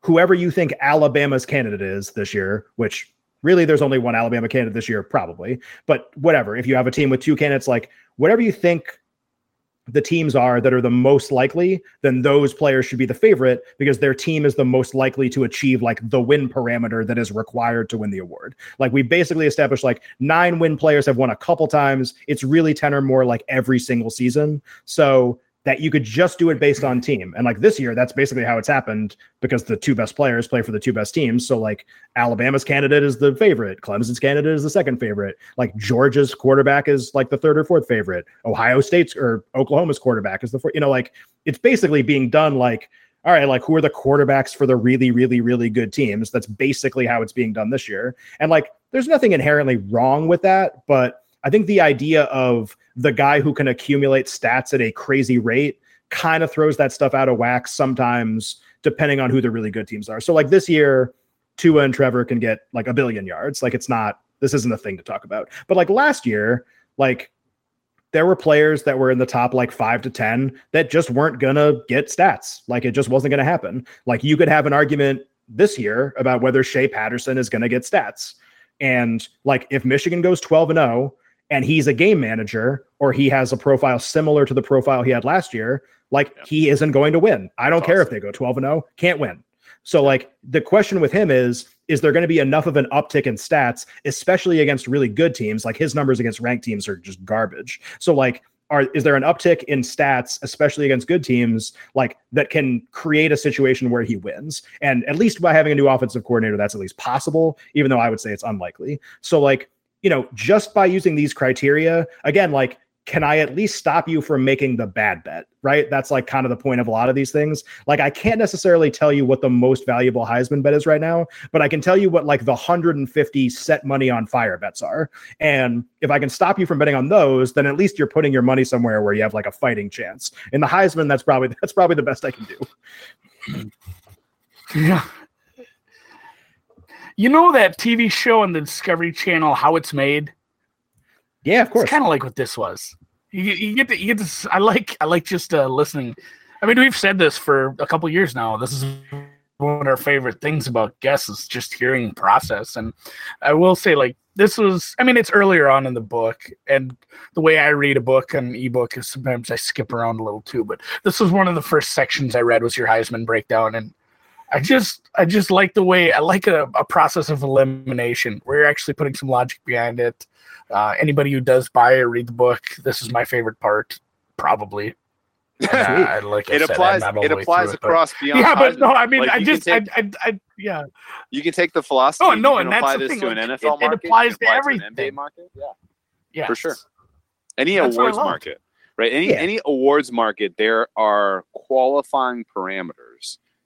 [SPEAKER 4] whoever you think Alabama's candidate is this year, which really there's only one Alabama candidate this year probably, but whatever. If you have a team with two candidates like whatever you think the teams are that are the most likely, then those players should be the favorite because their team is the most likely to achieve like the win parameter that is required to win the award. Like we basically established like nine win players have won a couple times. It's really 10 or more like every single season. So that you could just do it based on team. And like this year, that's basically how it's happened because the two best players play for the two best teams. So like Alabama's candidate is the favorite, Clemson's candidate is the second favorite. Like Georgia's quarterback is like the third or fourth favorite. Ohio State's or Oklahoma's quarterback is the fourth. You know, like it's basically being done like all right, like who are the quarterbacks for the really, really, really good teams? That's basically how it's being done this year. And like, there's nothing inherently wrong with that, but I think the idea of the guy who can accumulate stats at a crazy rate kind of throws that stuff out of whack sometimes, depending on who the really good teams are. So, like this year, Tua and Trevor can get like a billion yards. Like, it's not, this isn't a thing to talk about. But like last year, like, there were players that were in the top like five to 10 that just weren't going to get stats. Like, it just wasn't going to happen. Like, you could have an argument this year about whether Shea Patterson is going to get stats. And like, if Michigan goes 12 and 0, and he's a game manager or he has a profile similar to the profile he had last year, like
[SPEAKER 2] Yeah.
[SPEAKER 4] he isn't going to win. I don't
[SPEAKER 2] That's
[SPEAKER 4] care if they go 12 and 0, can't win. So like the question with him is is there going to be enough of an uptick in stats especially against really good teams like his numbers against ranked teams are just garbage. So like are is there an uptick in stats especially against good teams like that can create a situation where he wins? And at least by having a new offensive coordinator that's at least possible even though I would say it's unlikely. So like you know, just by using these criteria, again, like, can I at least stop you from making the bad bet? Right. That's like kind of the point of a lot of these things. Like, I can't necessarily tell you what the most valuable Heisman bet is right now, but I can tell you what like the 150 set money on fire bets are. And if I can stop you from betting on those, then at least you're putting your money somewhere where you have like a fighting chance. In the Heisman, that's probably that's probably the best I can do.
[SPEAKER 3] Yeah. You know that TV show on the Discovery Channel, How It's Made?
[SPEAKER 4] Yeah, of course.
[SPEAKER 3] It's kind of like what this was. You, you get to, you get this. I like I like just uh, listening. I mean, we've said this for a couple years now. This is one of our favorite things about guests is just hearing process. And I will say, like this was. I mean, it's earlier on in the book, and the way I read a book and ebook is sometimes I skip around a little too. But this was one of the first sections I read was your Heisman breakdown, and I just I just like the way I like a, a process of elimination where you're actually putting some logic behind it. Uh, anybody who does buy or read the book, this is my favorite part, probably. Uh, like I
[SPEAKER 2] it
[SPEAKER 3] said, I'm
[SPEAKER 2] applies.
[SPEAKER 3] not
[SPEAKER 2] It
[SPEAKER 3] the way
[SPEAKER 2] applies
[SPEAKER 3] it, but-
[SPEAKER 2] across beyond.
[SPEAKER 3] Yeah, but no, I mean,
[SPEAKER 2] Like,
[SPEAKER 3] I just, I,
[SPEAKER 2] take-
[SPEAKER 3] I, I, yeah,
[SPEAKER 2] you can take the philosophy.
[SPEAKER 3] Oh, no,
[SPEAKER 2] can
[SPEAKER 3] and
[SPEAKER 2] apply this
[SPEAKER 3] thing,
[SPEAKER 2] to an NFL
[SPEAKER 3] it- it
[SPEAKER 2] market. you
[SPEAKER 3] applies
[SPEAKER 2] can
[SPEAKER 3] to
[SPEAKER 2] apply an
[SPEAKER 3] everything.
[SPEAKER 2] NBA market. Yeah,
[SPEAKER 3] yeah,
[SPEAKER 2] For sure. any
[SPEAKER 3] That's
[SPEAKER 2] awards market, right? Any
[SPEAKER 4] Yeah.
[SPEAKER 2] any awards market, there are qualifying parameters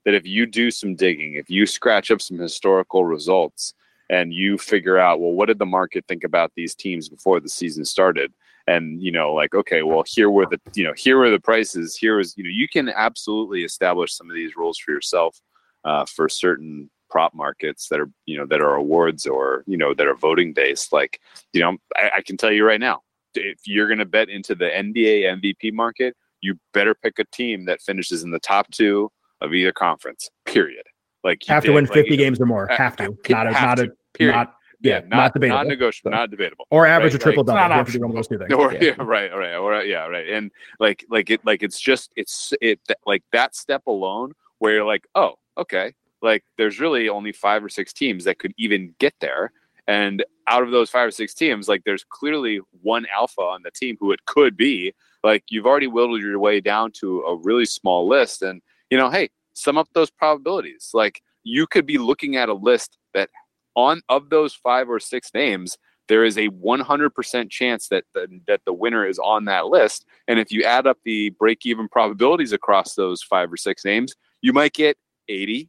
[SPEAKER 2] that if you do some digging, if you scratch up some historical results, and you figure out, well, what did the market think about these teams before the season started? And you know, like, okay, well, here were the you know here were the prices. Here is you know you can absolutely establish some of these rules for yourself uh, for certain prop markets that are you know that are awards or you know that are voting based. Like you know, I, I can tell you right now, if you're going to bet into the NBA MVP market, you better pick a team that finishes in the top two of either conference. Period. Like you
[SPEAKER 4] have to
[SPEAKER 2] did.
[SPEAKER 4] win
[SPEAKER 2] Like,
[SPEAKER 4] 50 games or more.
[SPEAKER 2] Uh,
[SPEAKER 4] have to.
[SPEAKER 2] ha-
[SPEAKER 4] Not a,
[SPEAKER 2] have
[SPEAKER 4] not
[SPEAKER 2] to.
[SPEAKER 4] a,
[SPEAKER 2] Period.
[SPEAKER 4] not, yeah,
[SPEAKER 2] not,
[SPEAKER 4] not debatable.
[SPEAKER 2] not negotiable,
[SPEAKER 4] So-
[SPEAKER 2] not debatable.
[SPEAKER 4] or average
[SPEAKER 2] Right,
[SPEAKER 4] a triple
[SPEAKER 2] like,
[SPEAKER 4] double.
[SPEAKER 3] Not
[SPEAKER 4] You have to do one of those two things.
[SPEAKER 2] Or,
[SPEAKER 4] Yeah.
[SPEAKER 2] yeah, right, right, or yeah, right, and like, like it, like it's just, it's it, like that step alone, where you're like, oh, okay, like there's really only five or six teams that could even get there, and out of those five or six teams, like there's clearly one alpha on the team who it could be. Like you've already whittled your way down to a really small list, and you know, hey, sum up those probabilities. Like you could be looking at a list that on of those five or six names there is a 100% chance that the, that the winner is on that list. And if you add up the break even probabilities across those five or six names, you might get 80,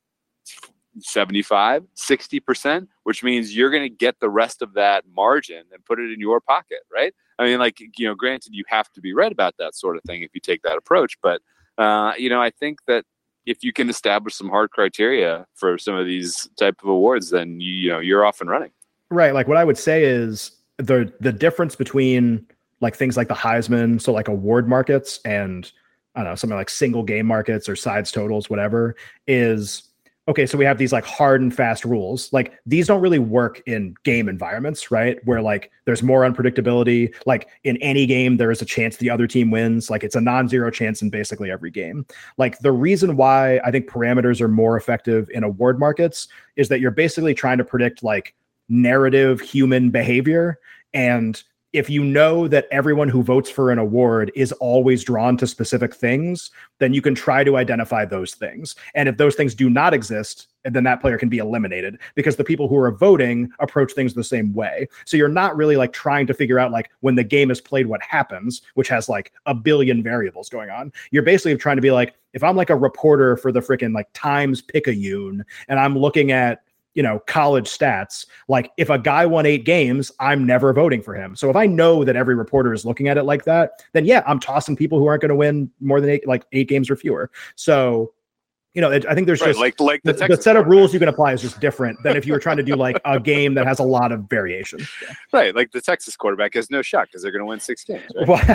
[SPEAKER 2] 75, 60%, which means you're going to get the rest of that margin and put it in your pocket, right? I mean, like, you know, granted, you have to be right about that sort of thing if you take that approach. But, uh, you know, I think that if you can establish some hard criteria for some of these type of awards, then you, you know you're off and running.
[SPEAKER 4] Right. Like what I would say is the the difference between like things like the Heisman, so like award markets and I don't know, something like single game markets or sides totals, whatever, is okay. So we have these like hard and fast rules. Like these don't really work in game environments, right? Where like there's more unpredictability. Like in any game, there is a chance the other team wins. Like it's a non-zero chance in basically every game. Like the reason why I think parameters are more effective in award markets is that you're basically trying to predict like narrative human behavior. And if you know that everyone who votes for an award is always drawn to specific things, then you can try to identify those things. And if those things do not exist, then that player can be eliminated because the people who are voting approach things the same way. So you're not really like trying to figure out like when the game is played what happens, which has like a billion variables going on. You're basically trying to be like if I'm like a reporter for the freaking like Times Picayune and I'm looking at you know college stats like if a guy won eight games i'm never voting for him. So if i know that every reporter is looking at it like that then yeah i'm tossing people who aren't going to win more than eight like eight games or fewer. So you know it, i think there's
[SPEAKER 2] Right,
[SPEAKER 4] just
[SPEAKER 2] like like
[SPEAKER 4] the,
[SPEAKER 2] the,
[SPEAKER 4] the set of rules you can apply is just different than if you were trying to do like a game that has a lot of variation
[SPEAKER 2] Right, like the Texas quarterback has no shot because they're going to win six games. Right?
[SPEAKER 4] well,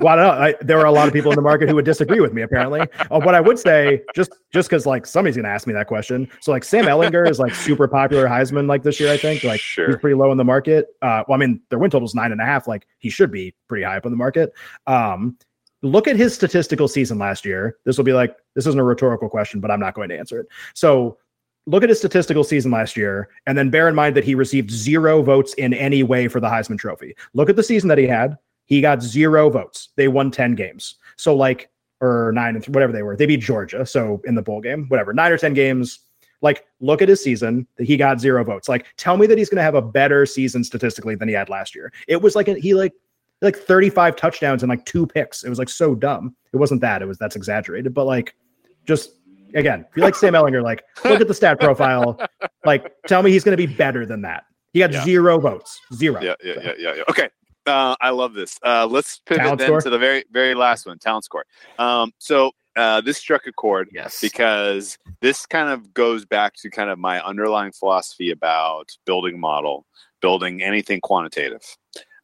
[SPEAKER 4] well, I don't know. I, there are a lot of people in the market who would disagree with me. Apparently, uh, what I would say, just just because like somebody's gonna ask me that question. So like Sam Ehlinger is like super popular Heisman like this year. I think like he's pretty low in the market. Uh, well, I mean their win total is nine and a half. Like he should be pretty high up in the market. Um, look at his statistical season last year. This will be like this isn't a rhetorical question, but I'm not going to answer it. So look at his statistical season last year, and then bear in mind that he received zero votes in any way for the Heisman Trophy. Look at the season that he had. He got zero votes. They won 10 games. So, like, or nine, and th- whatever they were. They beat Georgia. So, in the bowl game, whatever, nine or 10 games. Like, look at his season. That he got zero votes. Like, tell me that he's going to have a better season statistically than he had last year. It was like, a, he like, like 35 touchdowns and like two picks. It was like so dumb. It wasn't that. It was that's exaggerated. But like, just again, if you like Sam Ehlinger, like look at the stat profile. Like, tell me he's going to be better than that. He got
[SPEAKER 2] Yeah.
[SPEAKER 4] zero votes. Zero.
[SPEAKER 2] Yeah, yeah, yeah, yeah, yeah. Okay. Uh, I love this. Uh, let's pivot
[SPEAKER 4] Talent
[SPEAKER 2] then
[SPEAKER 4] score?
[SPEAKER 2] to the very, very last one, talent score. Um, so uh, this struck a chord
[SPEAKER 3] yes,
[SPEAKER 2] because this kind of goes back to kind of my underlying philosophy about building model, building anything quantitative.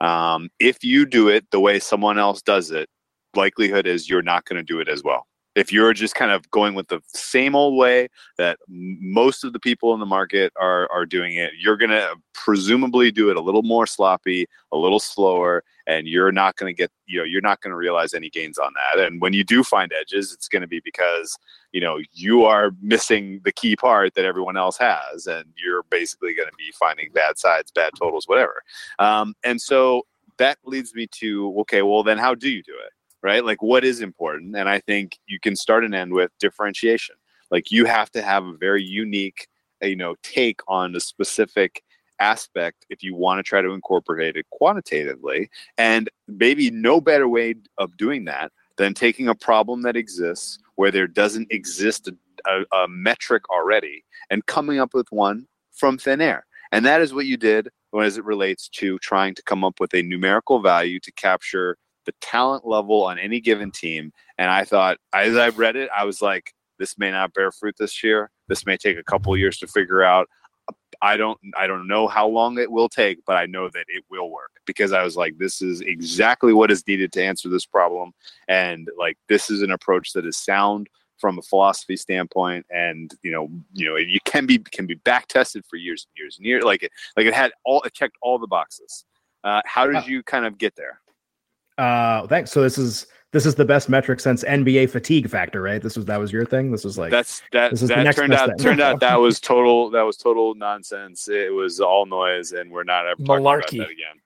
[SPEAKER 2] Um, if you do it the way someone else does it, likelihood is you're not going to do it as well. If you're just kind of going with the same old way that most of the people in the market are are doing it, you're going to presumably do it a little more sloppy, a little slower, and you're not going to get you know you're not going to realize any gains on that. And when you do find edges, it's going to be because you know you are missing the key part that everyone else has, and you're basically going to be finding bad sides, bad totals, whatever. Um, and so that leads me to okay, well then how do you do it? Right? Like what is important? And I think you can start and end with differentiation. Like you have to have a very unique, uh, you know, take on a specific aspect if you want to try to incorporate it quantitatively. And maybe no better way of doing that than taking a problem that exists where there doesn't exist a, a, a metric already and coming up with one from thin air. And that is what you did as it relates to trying to come up with a numerical value to capture the talent level on any given team. And I thought, as I read it, I was like, this may not bear fruit this year. This may take a couple years to figure out. I don't I don't know how long it will take, but I know that it will work because I was like, this is exactly what is needed to answer this problem. And like this is an approach that is sound from a philosophy standpoint and you know you know you can be can be back tested for years and years and years like it like it had all it checked all the boxes uh, how did you kind of get there
[SPEAKER 4] uh, thanks. So this is this is the best metric since NBA fatigue factor, right? This was that was your thing. This was like
[SPEAKER 2] that's that this is that turned out thing. turned out that was total that was total nonsense. It was all noise, and we're not ever talking about that again.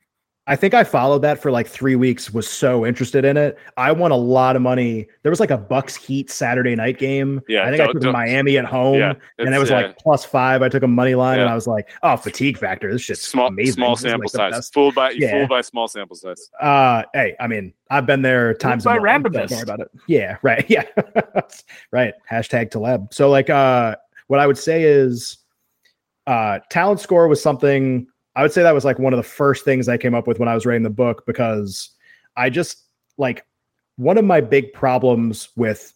[SPEAKER 4] I think I followed that for like three weeks. Was so interested in it. I won a lot of money. There was like a Bucks Heat Saturday night game. Yeah, I think I took Miami at home, yeah, and it was like uh, plus five. I took a money line, yeah. and I was like, "Oh, fatigue factor. This shit's
[SPEAKER 2] small,
[SPEAKER 4] amazing.
[SPEAKER 2] Small sample like size. Fooled by yeah. fooled by small sample size.
[SPEAKER 4] Uh, hey, I mean, I've been there times.
[SPEAKER 3] By randomness.
[SPEAKER 4] Don't about it. Yeah, right. Yeah, right. Hashtag Taleb. So like, uh, what I would say is, uh, talent score was something I would say that was like one of the first things I came up with when I was writing the book because I just like one of my big problems with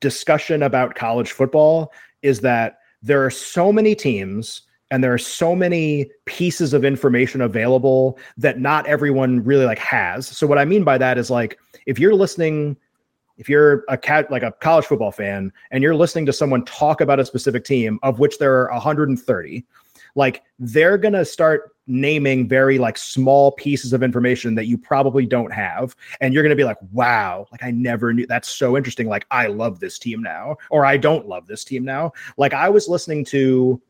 [SPEAKER 4] discussion about college football is that there are so many teams and there are so many pieces of information available that not everyone really like has. So what I mean by that is like if you're listening if you're a cat like a college football fan and you're listening to someone talk about a specific team of which there are 130 like they're going to start naming very like small pieces of information that you probably don't have and you're going to be like wow like i never knew that's so interesting like i love this team now or i don't love this team now. Like i was listening to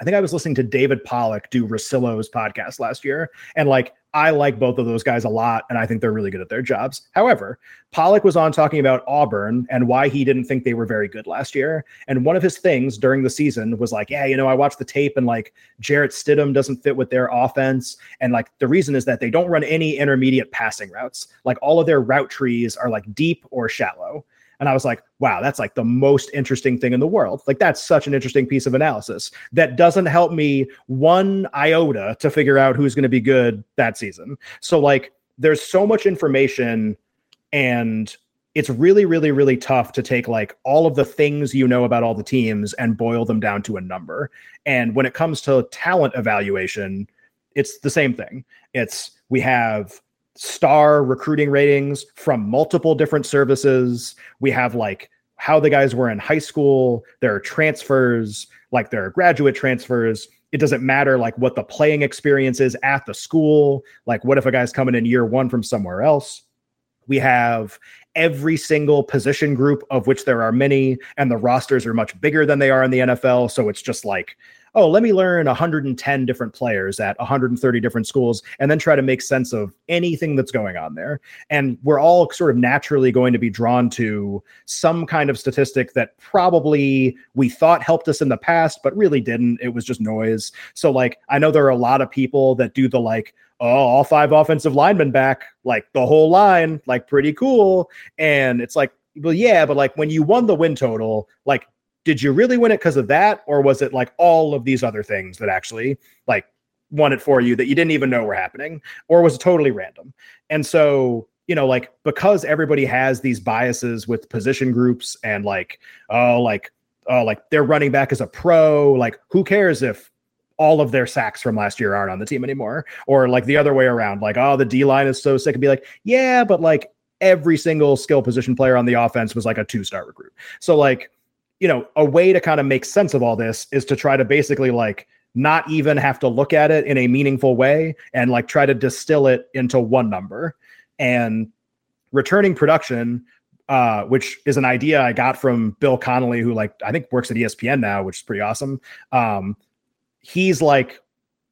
[SPEAKER 4] I think I was listening to David Pollack do Russillo's podcast last year, and like I like both of those guys a lot, and I think they're really good at their jobs. However, Pollack was on talking about Auburn and why he didn't think they were very good last year. And one of his things during the season was like, yeah, you know, I watched the tape and like Jarrett Stidham doesn't fit with their offense. And like the reason is that they don't run any intermediate passing routes. Like all of their route trees are like deep or shallow. And I was like, wow, that's like the most interesting thing in the world. Like, that's such an interesting piece of analysis that doesn't help me one iota to figure out who's going to be good that season. So, like, there's so much information and it's really really really tough to take like all of the things you know about all the teams and boil them down to a number and when it comes to talent evaluation it's the same thing it's we have star recruiting ratings from multiple different services. We have like how the guys were in high school, there are transfers, like there are graduate transfers. It doesn't matter like what the playing experience is at the school. Like, what if a guy's coming in year one from somewhere else? We have every single position group, of which there are many, and the rosters are much bigger than they are in the NFL. So it's just like oh, let me learn 110 different players at 130 different schools and then try to make sense of anything that's going on there. And we're all sort of naturally going to be drawn to some kind of statistic that probably we thought helped us in the past, but really didn't. It was just noise. So, like, I know there are a lot of people that do the like, oh, all five offensive linemen back, like the whole line, like pretty cool. And it's like, well, yeah, but like when you won the win total, like did you really win it because of that? Or was it like all of these other things that actually like won it for you that you didn't even know were happening? Or was it totally random? And so you know like because everybody has these biases with position groups and like oh like oh like their running back is a pro like who cares if all of their sacks from last year aren't on the team anymore? Or like the other way around like oh the d line is so sick and be like yeah but like every single skill position player on the offense was like a two star recruit. So like, you know, a way to kind of make sense of all this is to try to basically like not even have to look at it in a meaningful way and like try to distill it into one number. And returning production, uh, which is an idea I got from Bill Connelly, who like I think works at ESPN now, which is pretty awesome. Um, he's like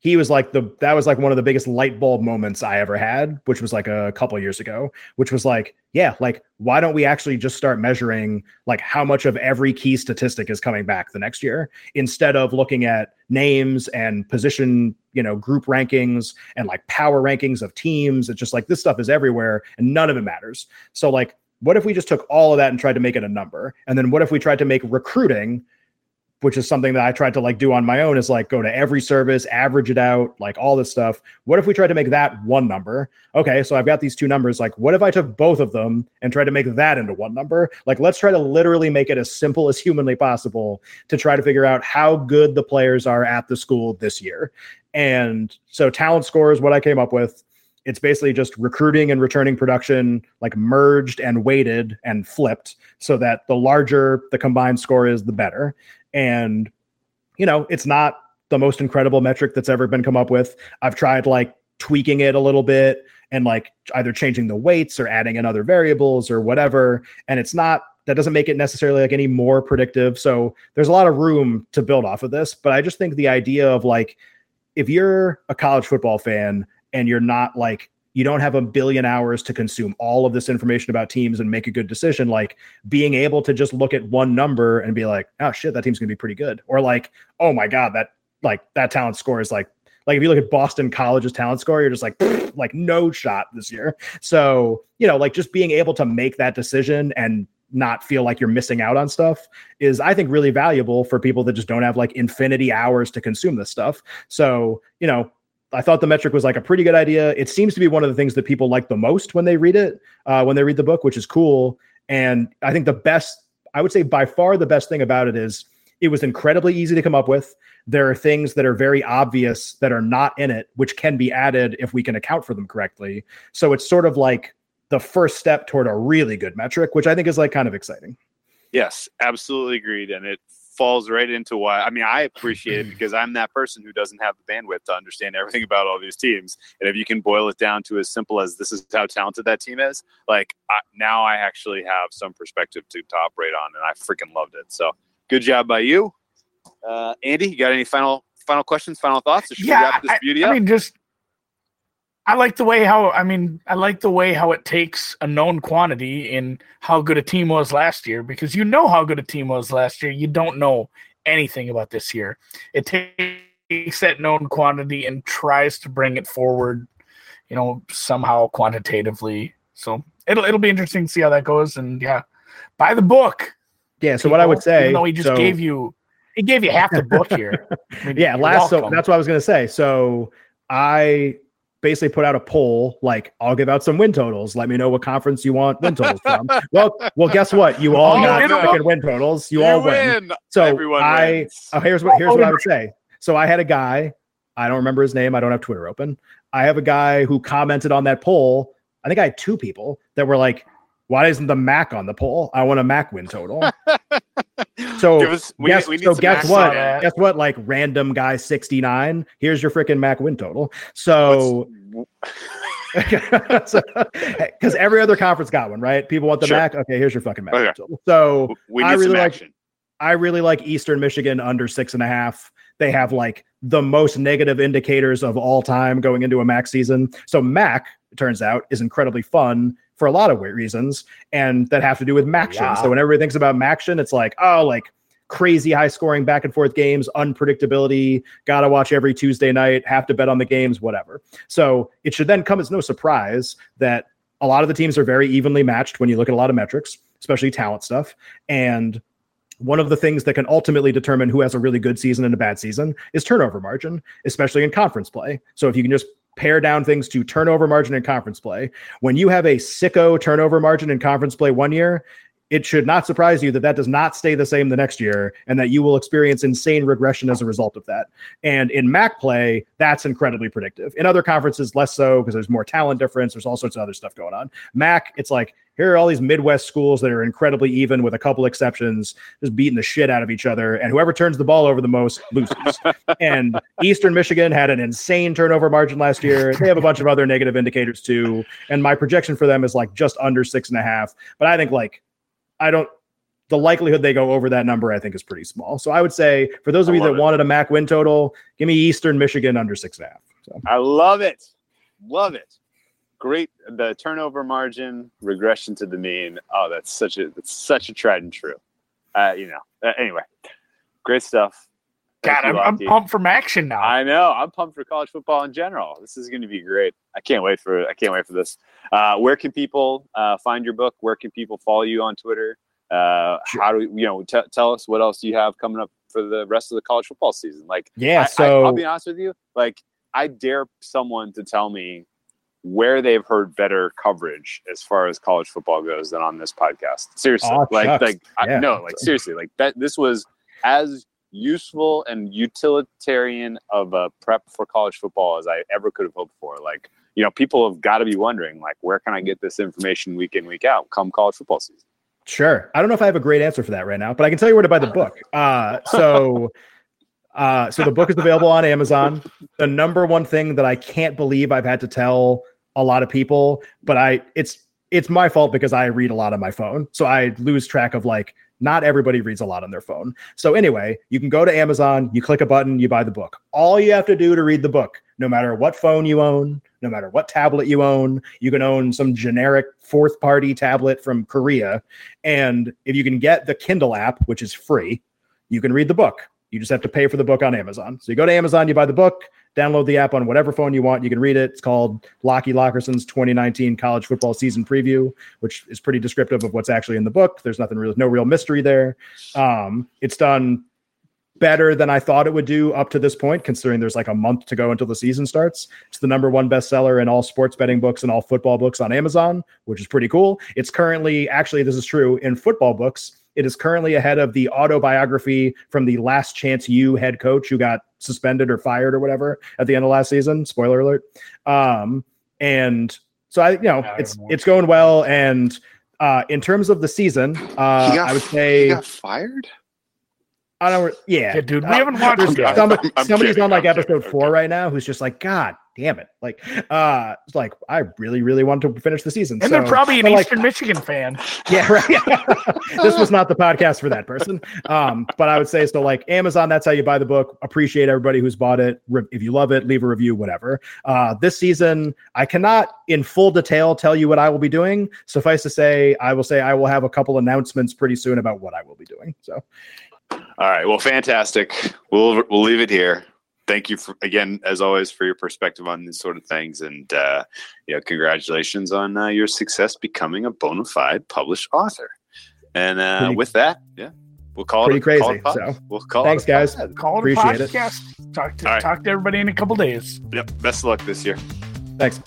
[SPEAKER 4] he was like the that was like one of the biggest light bulb moments I ever had, which was like a couple years ago, which was like, yeah, like why don't we actually just start measuring like how much of every key statistic is coming back the next year instead of looking at names and position, you know, group rankings and like power rankings of teams. It's just like this stuff is everywhere and none of it matters. So like what if we just took all of that and tried to make it a number? And then what if we tried to make recruiting which is something that I tried to like do on my own is like go to every service, average it out, like all this stuff. What if we tried to make that one number? Okay, so I've got these two numbers. Like, what if I took both of them and tried to make that into one number? Like, let's try to literally make it as simple as humanly possible to try to figure out how good the players are at the school this year. And so, talent score is what I came up with. It's basically just recruiting and returning production like merged and weighted and flipped so that the larger the combined score is, the better. And, you know, it's not the most incredible metric that's ever been come up with. I've tried like tweaking it a little bit and like either changing the weights or adding in other variables or whatever. And it's not, that doesn't make it necessarily like any more predictive. So there's a lot of room to build off of this. But I just think the idea of like, if you're a college football fan and you're not like you don't have a billion hours to consume all of this information about teams and make a good decision like being able to just look at one number and be like oh shit that team's to be pretty good or like oh my god that like that talent score is like like if you look at Boston College's talent score, you're just like like no shot this year. So, you know, like just being able to make that decision and not feel like you're missing out on stuff is I think really valuable for people that just don't have like infinity hours to consume this stuff. So, you know, I thought the metric was like a pretty good idea. It seems to be one of the things that people like the most when they read it, uh, when they read the book, which is cool. And I think the best, I would say by far the best thing about it is it was incredibly easy to come up with. There are things that are very obvious that are not in it, which can be added if we can account for them correctly. So it's sort of like the first step toward a really good metric, which I think is like kind of exciting.
[SPEAKER 2] Yes, absolutely agreed. And it falls right into why I mean I appreciate it because I'm that person who doesn't have the bandwidth to understand everything about all these teams. And if you can boil it down to as simple as this is how talented that team is, like I, now I actually have some perspective to, to operate on, and I freaking loved it. So good job by you, uh, Andy. You got any final final questions, final thoughts?
[SPEAKER 3] yeah, I, I mean just I like the way how I mean I like the way how it takes a known quantity in how good a team was last year because you know how good a team was last year. You don't know anything about this year. It takes that known quantity and tries to bring it forward, you know, somehow quantitatively. So it'll it'll be interesting to see how that goes. And yeah, buy the book.
[SPEAKER 4] Yeah. So people, what I would say,
[SPEAKER 3] even though he just
[SPEAKER 4] so,
[SPEAKER 3] gave you, he gave you half the book here.
[SPEAKER 4] I mean, yeah. Last. Welcome. So that's what I was gonna say. So I basically put out a poll like I'll give out some win totals. Let me know what conference you want win totals from. well, well, guess what? You all oh, got fucking win totals. You, you all win. win. So Everyone I oh, here's what here's oh, what I would say. So I had a guy. I don't remember his name. I don't have Twitter open. I have a guy who commented on that poll. I think I had two people that were like, "Why isn't the Mac on the poll? I want a Mac win total." so us, we, guess, we so guess what? Guess what? Like random guy sixty nine. Here's your freaking Mac win total. So. because every other conference got one, right? People want the sure. Mac. Okay, here's your fucking Mac. Okay. So
[SPEAKER 2] we need I really
[SPEAKER 4] like. I really like Eastern Michigan under six and a half. They have like the most negative indicators of all time going into a Mac season. So Mac, it turns out, is incredibly fun for a lot of reasons, and that have to do with MACtion. Yeah. So when everybody thinks about MACtion, it's like, oh, like crazy high scoring back and forth games, unpredictability, gotta watch every Tuesday night, have to bet on the games, whatever. So it should then come as no surprise that a lot of the teams are very evenly matched when you look at a lot of metrics, especially talent stuff. And one of the things that can ultimately determine who has a really good season and a bad season is turnover margin, especially in conference play. So if you can just pare down things to turnover margin in conference play. When you have a sicko turnover margin in conference play one year, it should not surprise you that that does not stay the same the next year and that you will experience insane regression as a result of that. And in MAC play, that's incredibly predictive. In other conferences, less so because there's more talent difference. There's all sorts of other stuff going on. MAC, it's like, here are all these Midwest schools that are incredibly even with a couple exceptions, just beating the shit out of each other. And whoever turns the ball over the most loses. and Eastern Michigan had an insane turnover margin last year. They have a bunch of other negative indicators too. And my projection for them is like just under six and a half. But I think like I don't. The likelihood they go over that number, I think, is pretty small. So I would say for those of
[SPEAKER 2] I
[SPEAKER 4] you that
[SPEAKER 2] it.
[SPEAKER 4] wanted a MAC win total, give me Eastern Michigan under six and a half. So
[SPEAKER 2] I love it. Love it. Great. The turnover margin, regression to the mean. Oh, that's such a that's such a tried and true. Uh, you know. Uh, anyway, great stuff. Thank
[SPEAKER 3] God,
[SPEAKER 2] you,
[SPEAKER 3] I'm, I'm pumped from action now.
[SPEAKER 2] I know. I'm pumped for college football in general. This is going to be great. I can't wait for. I can't wait for this. Uh, where can people uh, find your book? Where can people follow you on Twitter? Uh,
[SPEAKER 4] Sure.
[SPEAKER 2] How do we, you know? T- tell us what else you have coming up for the rest of the college football season? Like,
[SPEAKER 4] yeah,
[SPEAKER 2] I,
[SPEAKER 4] so
[SPEAKER 2] I, will be honest with you. Like, I dare someone to tell me where they've heard better coverage as far as college football goes than on this podcast. Seriously,
[SPEAKER 4] Aw,
[SPEAKER 2] like,
[SPEAKER 4] shucks.
[SPEAKER 2] like, I,
[SPEAKER 4] Yeah.
[SPEAKER 2] no, like seriously, like that. This was as useful and utilitarian of a prep for college football as I ever could have hoped for. Like, you know, people have got to be wondering, like, where can I get this information week in, week out, come college football season?
[SPEAKER 4] Sure. I don't know if I have a great answer for that right now, but I can tell you where to buy the book. Uh, so, uh, so the book is available on Amazon. The number one thing that I can't believe I've had to tell a lot of people, but I it's it's my fault because I read a lot on my phone, so I lose track of like not everybody reads a lot on their phone. So anyway, you can go to Amazon, you click a button, you buy the book. All you have to do to read the book, no matter what phone you own, no matter what tablet you own, you can own some generic fourth party tablet from Korea. And if you can get the Kindle app, which is free, you can read the book. You just have to pay for the book on Amazon. So you go to Amazon, you buy the book, download the app on whatever phone you want. You can read it. It's called Locky Lockerson's 2019 college football season preview, which is pretty descriptive of what's actually in the book. There's nothing real, no real mystery there. Um, it's done better than I thought it would do up to this point, considering there's like a month to go until the season starts. It's the number one bestseller in all sports betting books and all football books on Amazon, which is pretty cool. It's currently, actually, this is true in football books. It is currently ahead of the autobiography from the Last Chance U head coach who got suspended or fired or whatever at the end of last season. Spoiler alert. Um, and so I, you know,
[SPEAKER 3] I
[SPEAKER 4] it's
[SPEAKER 3] haven't
[SPEAKER 4] it's going well. And uh, in terms of the season, uh,
[SPEAKER 2] He got-
[SPEAKER 4] I would say
[SPEAKER 2] He got fired.
[SPEAKER 4] I don't. Yeah,
[SPEAKER 3] Yeah, dude, we
[SPEAKER 4] Uh,
[SPEAKER 3] haven't watched
[SPEAKER 4] there's
[SPEAKER 3] it
[SPEAKER 4] somebody-
[SPEAKER 2] I'm- I'm
[SPEAKER 4] somebody's
[SPEAKER 2] kidding,
[SPEAKER 4] on like
[SPEAKER 2] I'm kidding,
[SPEAKER 4] episode
[SPEAKER 2] I'm
[SPEAKER 4] four
[SPEAKER 2] kidding.
[SPEAKER 4] right now who's just like, God damn it! Like, uh, it's like I really, really want to finish the season.
[SPEAKER 3] And
[SPEAKER 4] so,
[SPEAKER 3] they're probably an
[SPEAKER 4] but, like,
[SPEAKER 3] Eastern Michigan fan.
[SPEAKER 4] yeah, right. this was not the podcast for that person. Um, but I would say so. Like Amazon, that's how you buy the book. Appreciate everybody who's bought it. Re- if you love it, leave a review, whatever. Uh, this season, I cannot in full detail tell you what I will be doing. Suffice to say, I will say I will have a couple announcements pretty soon about what I will be doing. So
[SPEAKER 2] All right. Well, fantastic. We'll we'll leave it here. Thank you for again, as always, for your perspective on these sort of things, and uh, you know, congratulations on uh, your success becoming a bona fide published author. And uh,
[SPEAKER 4] Pretty-
[SPEAKER 2] with that, yeah, we'll call
[SPEAKER 4] Pretty
[SPEAKER 2] it. a- call
[SPEAKER 4] crazy,
[SPEAKER 2] it
[SPEAKER 4] so.
[SPEAKER 2] we'll call
[SPEAKER 4] Thanks,
[SPEAKER 2] it a
[SPEAKER 4] guys.
[SPEAKER 2] pod.
[SPEAKER 3] Call it
[SPEAKER 4] Appreciate
[SPEAKER 3] a
[SPEAKER 4] it.
[SPEAKER 3] podcast. Talk to
[SPEAKER 2] All right.
[SPEAKER 3] talk to everybody in a couple days.
[SPEAKER 2] Yep. Best of luck this year.
[SPEAKER 4] thanks.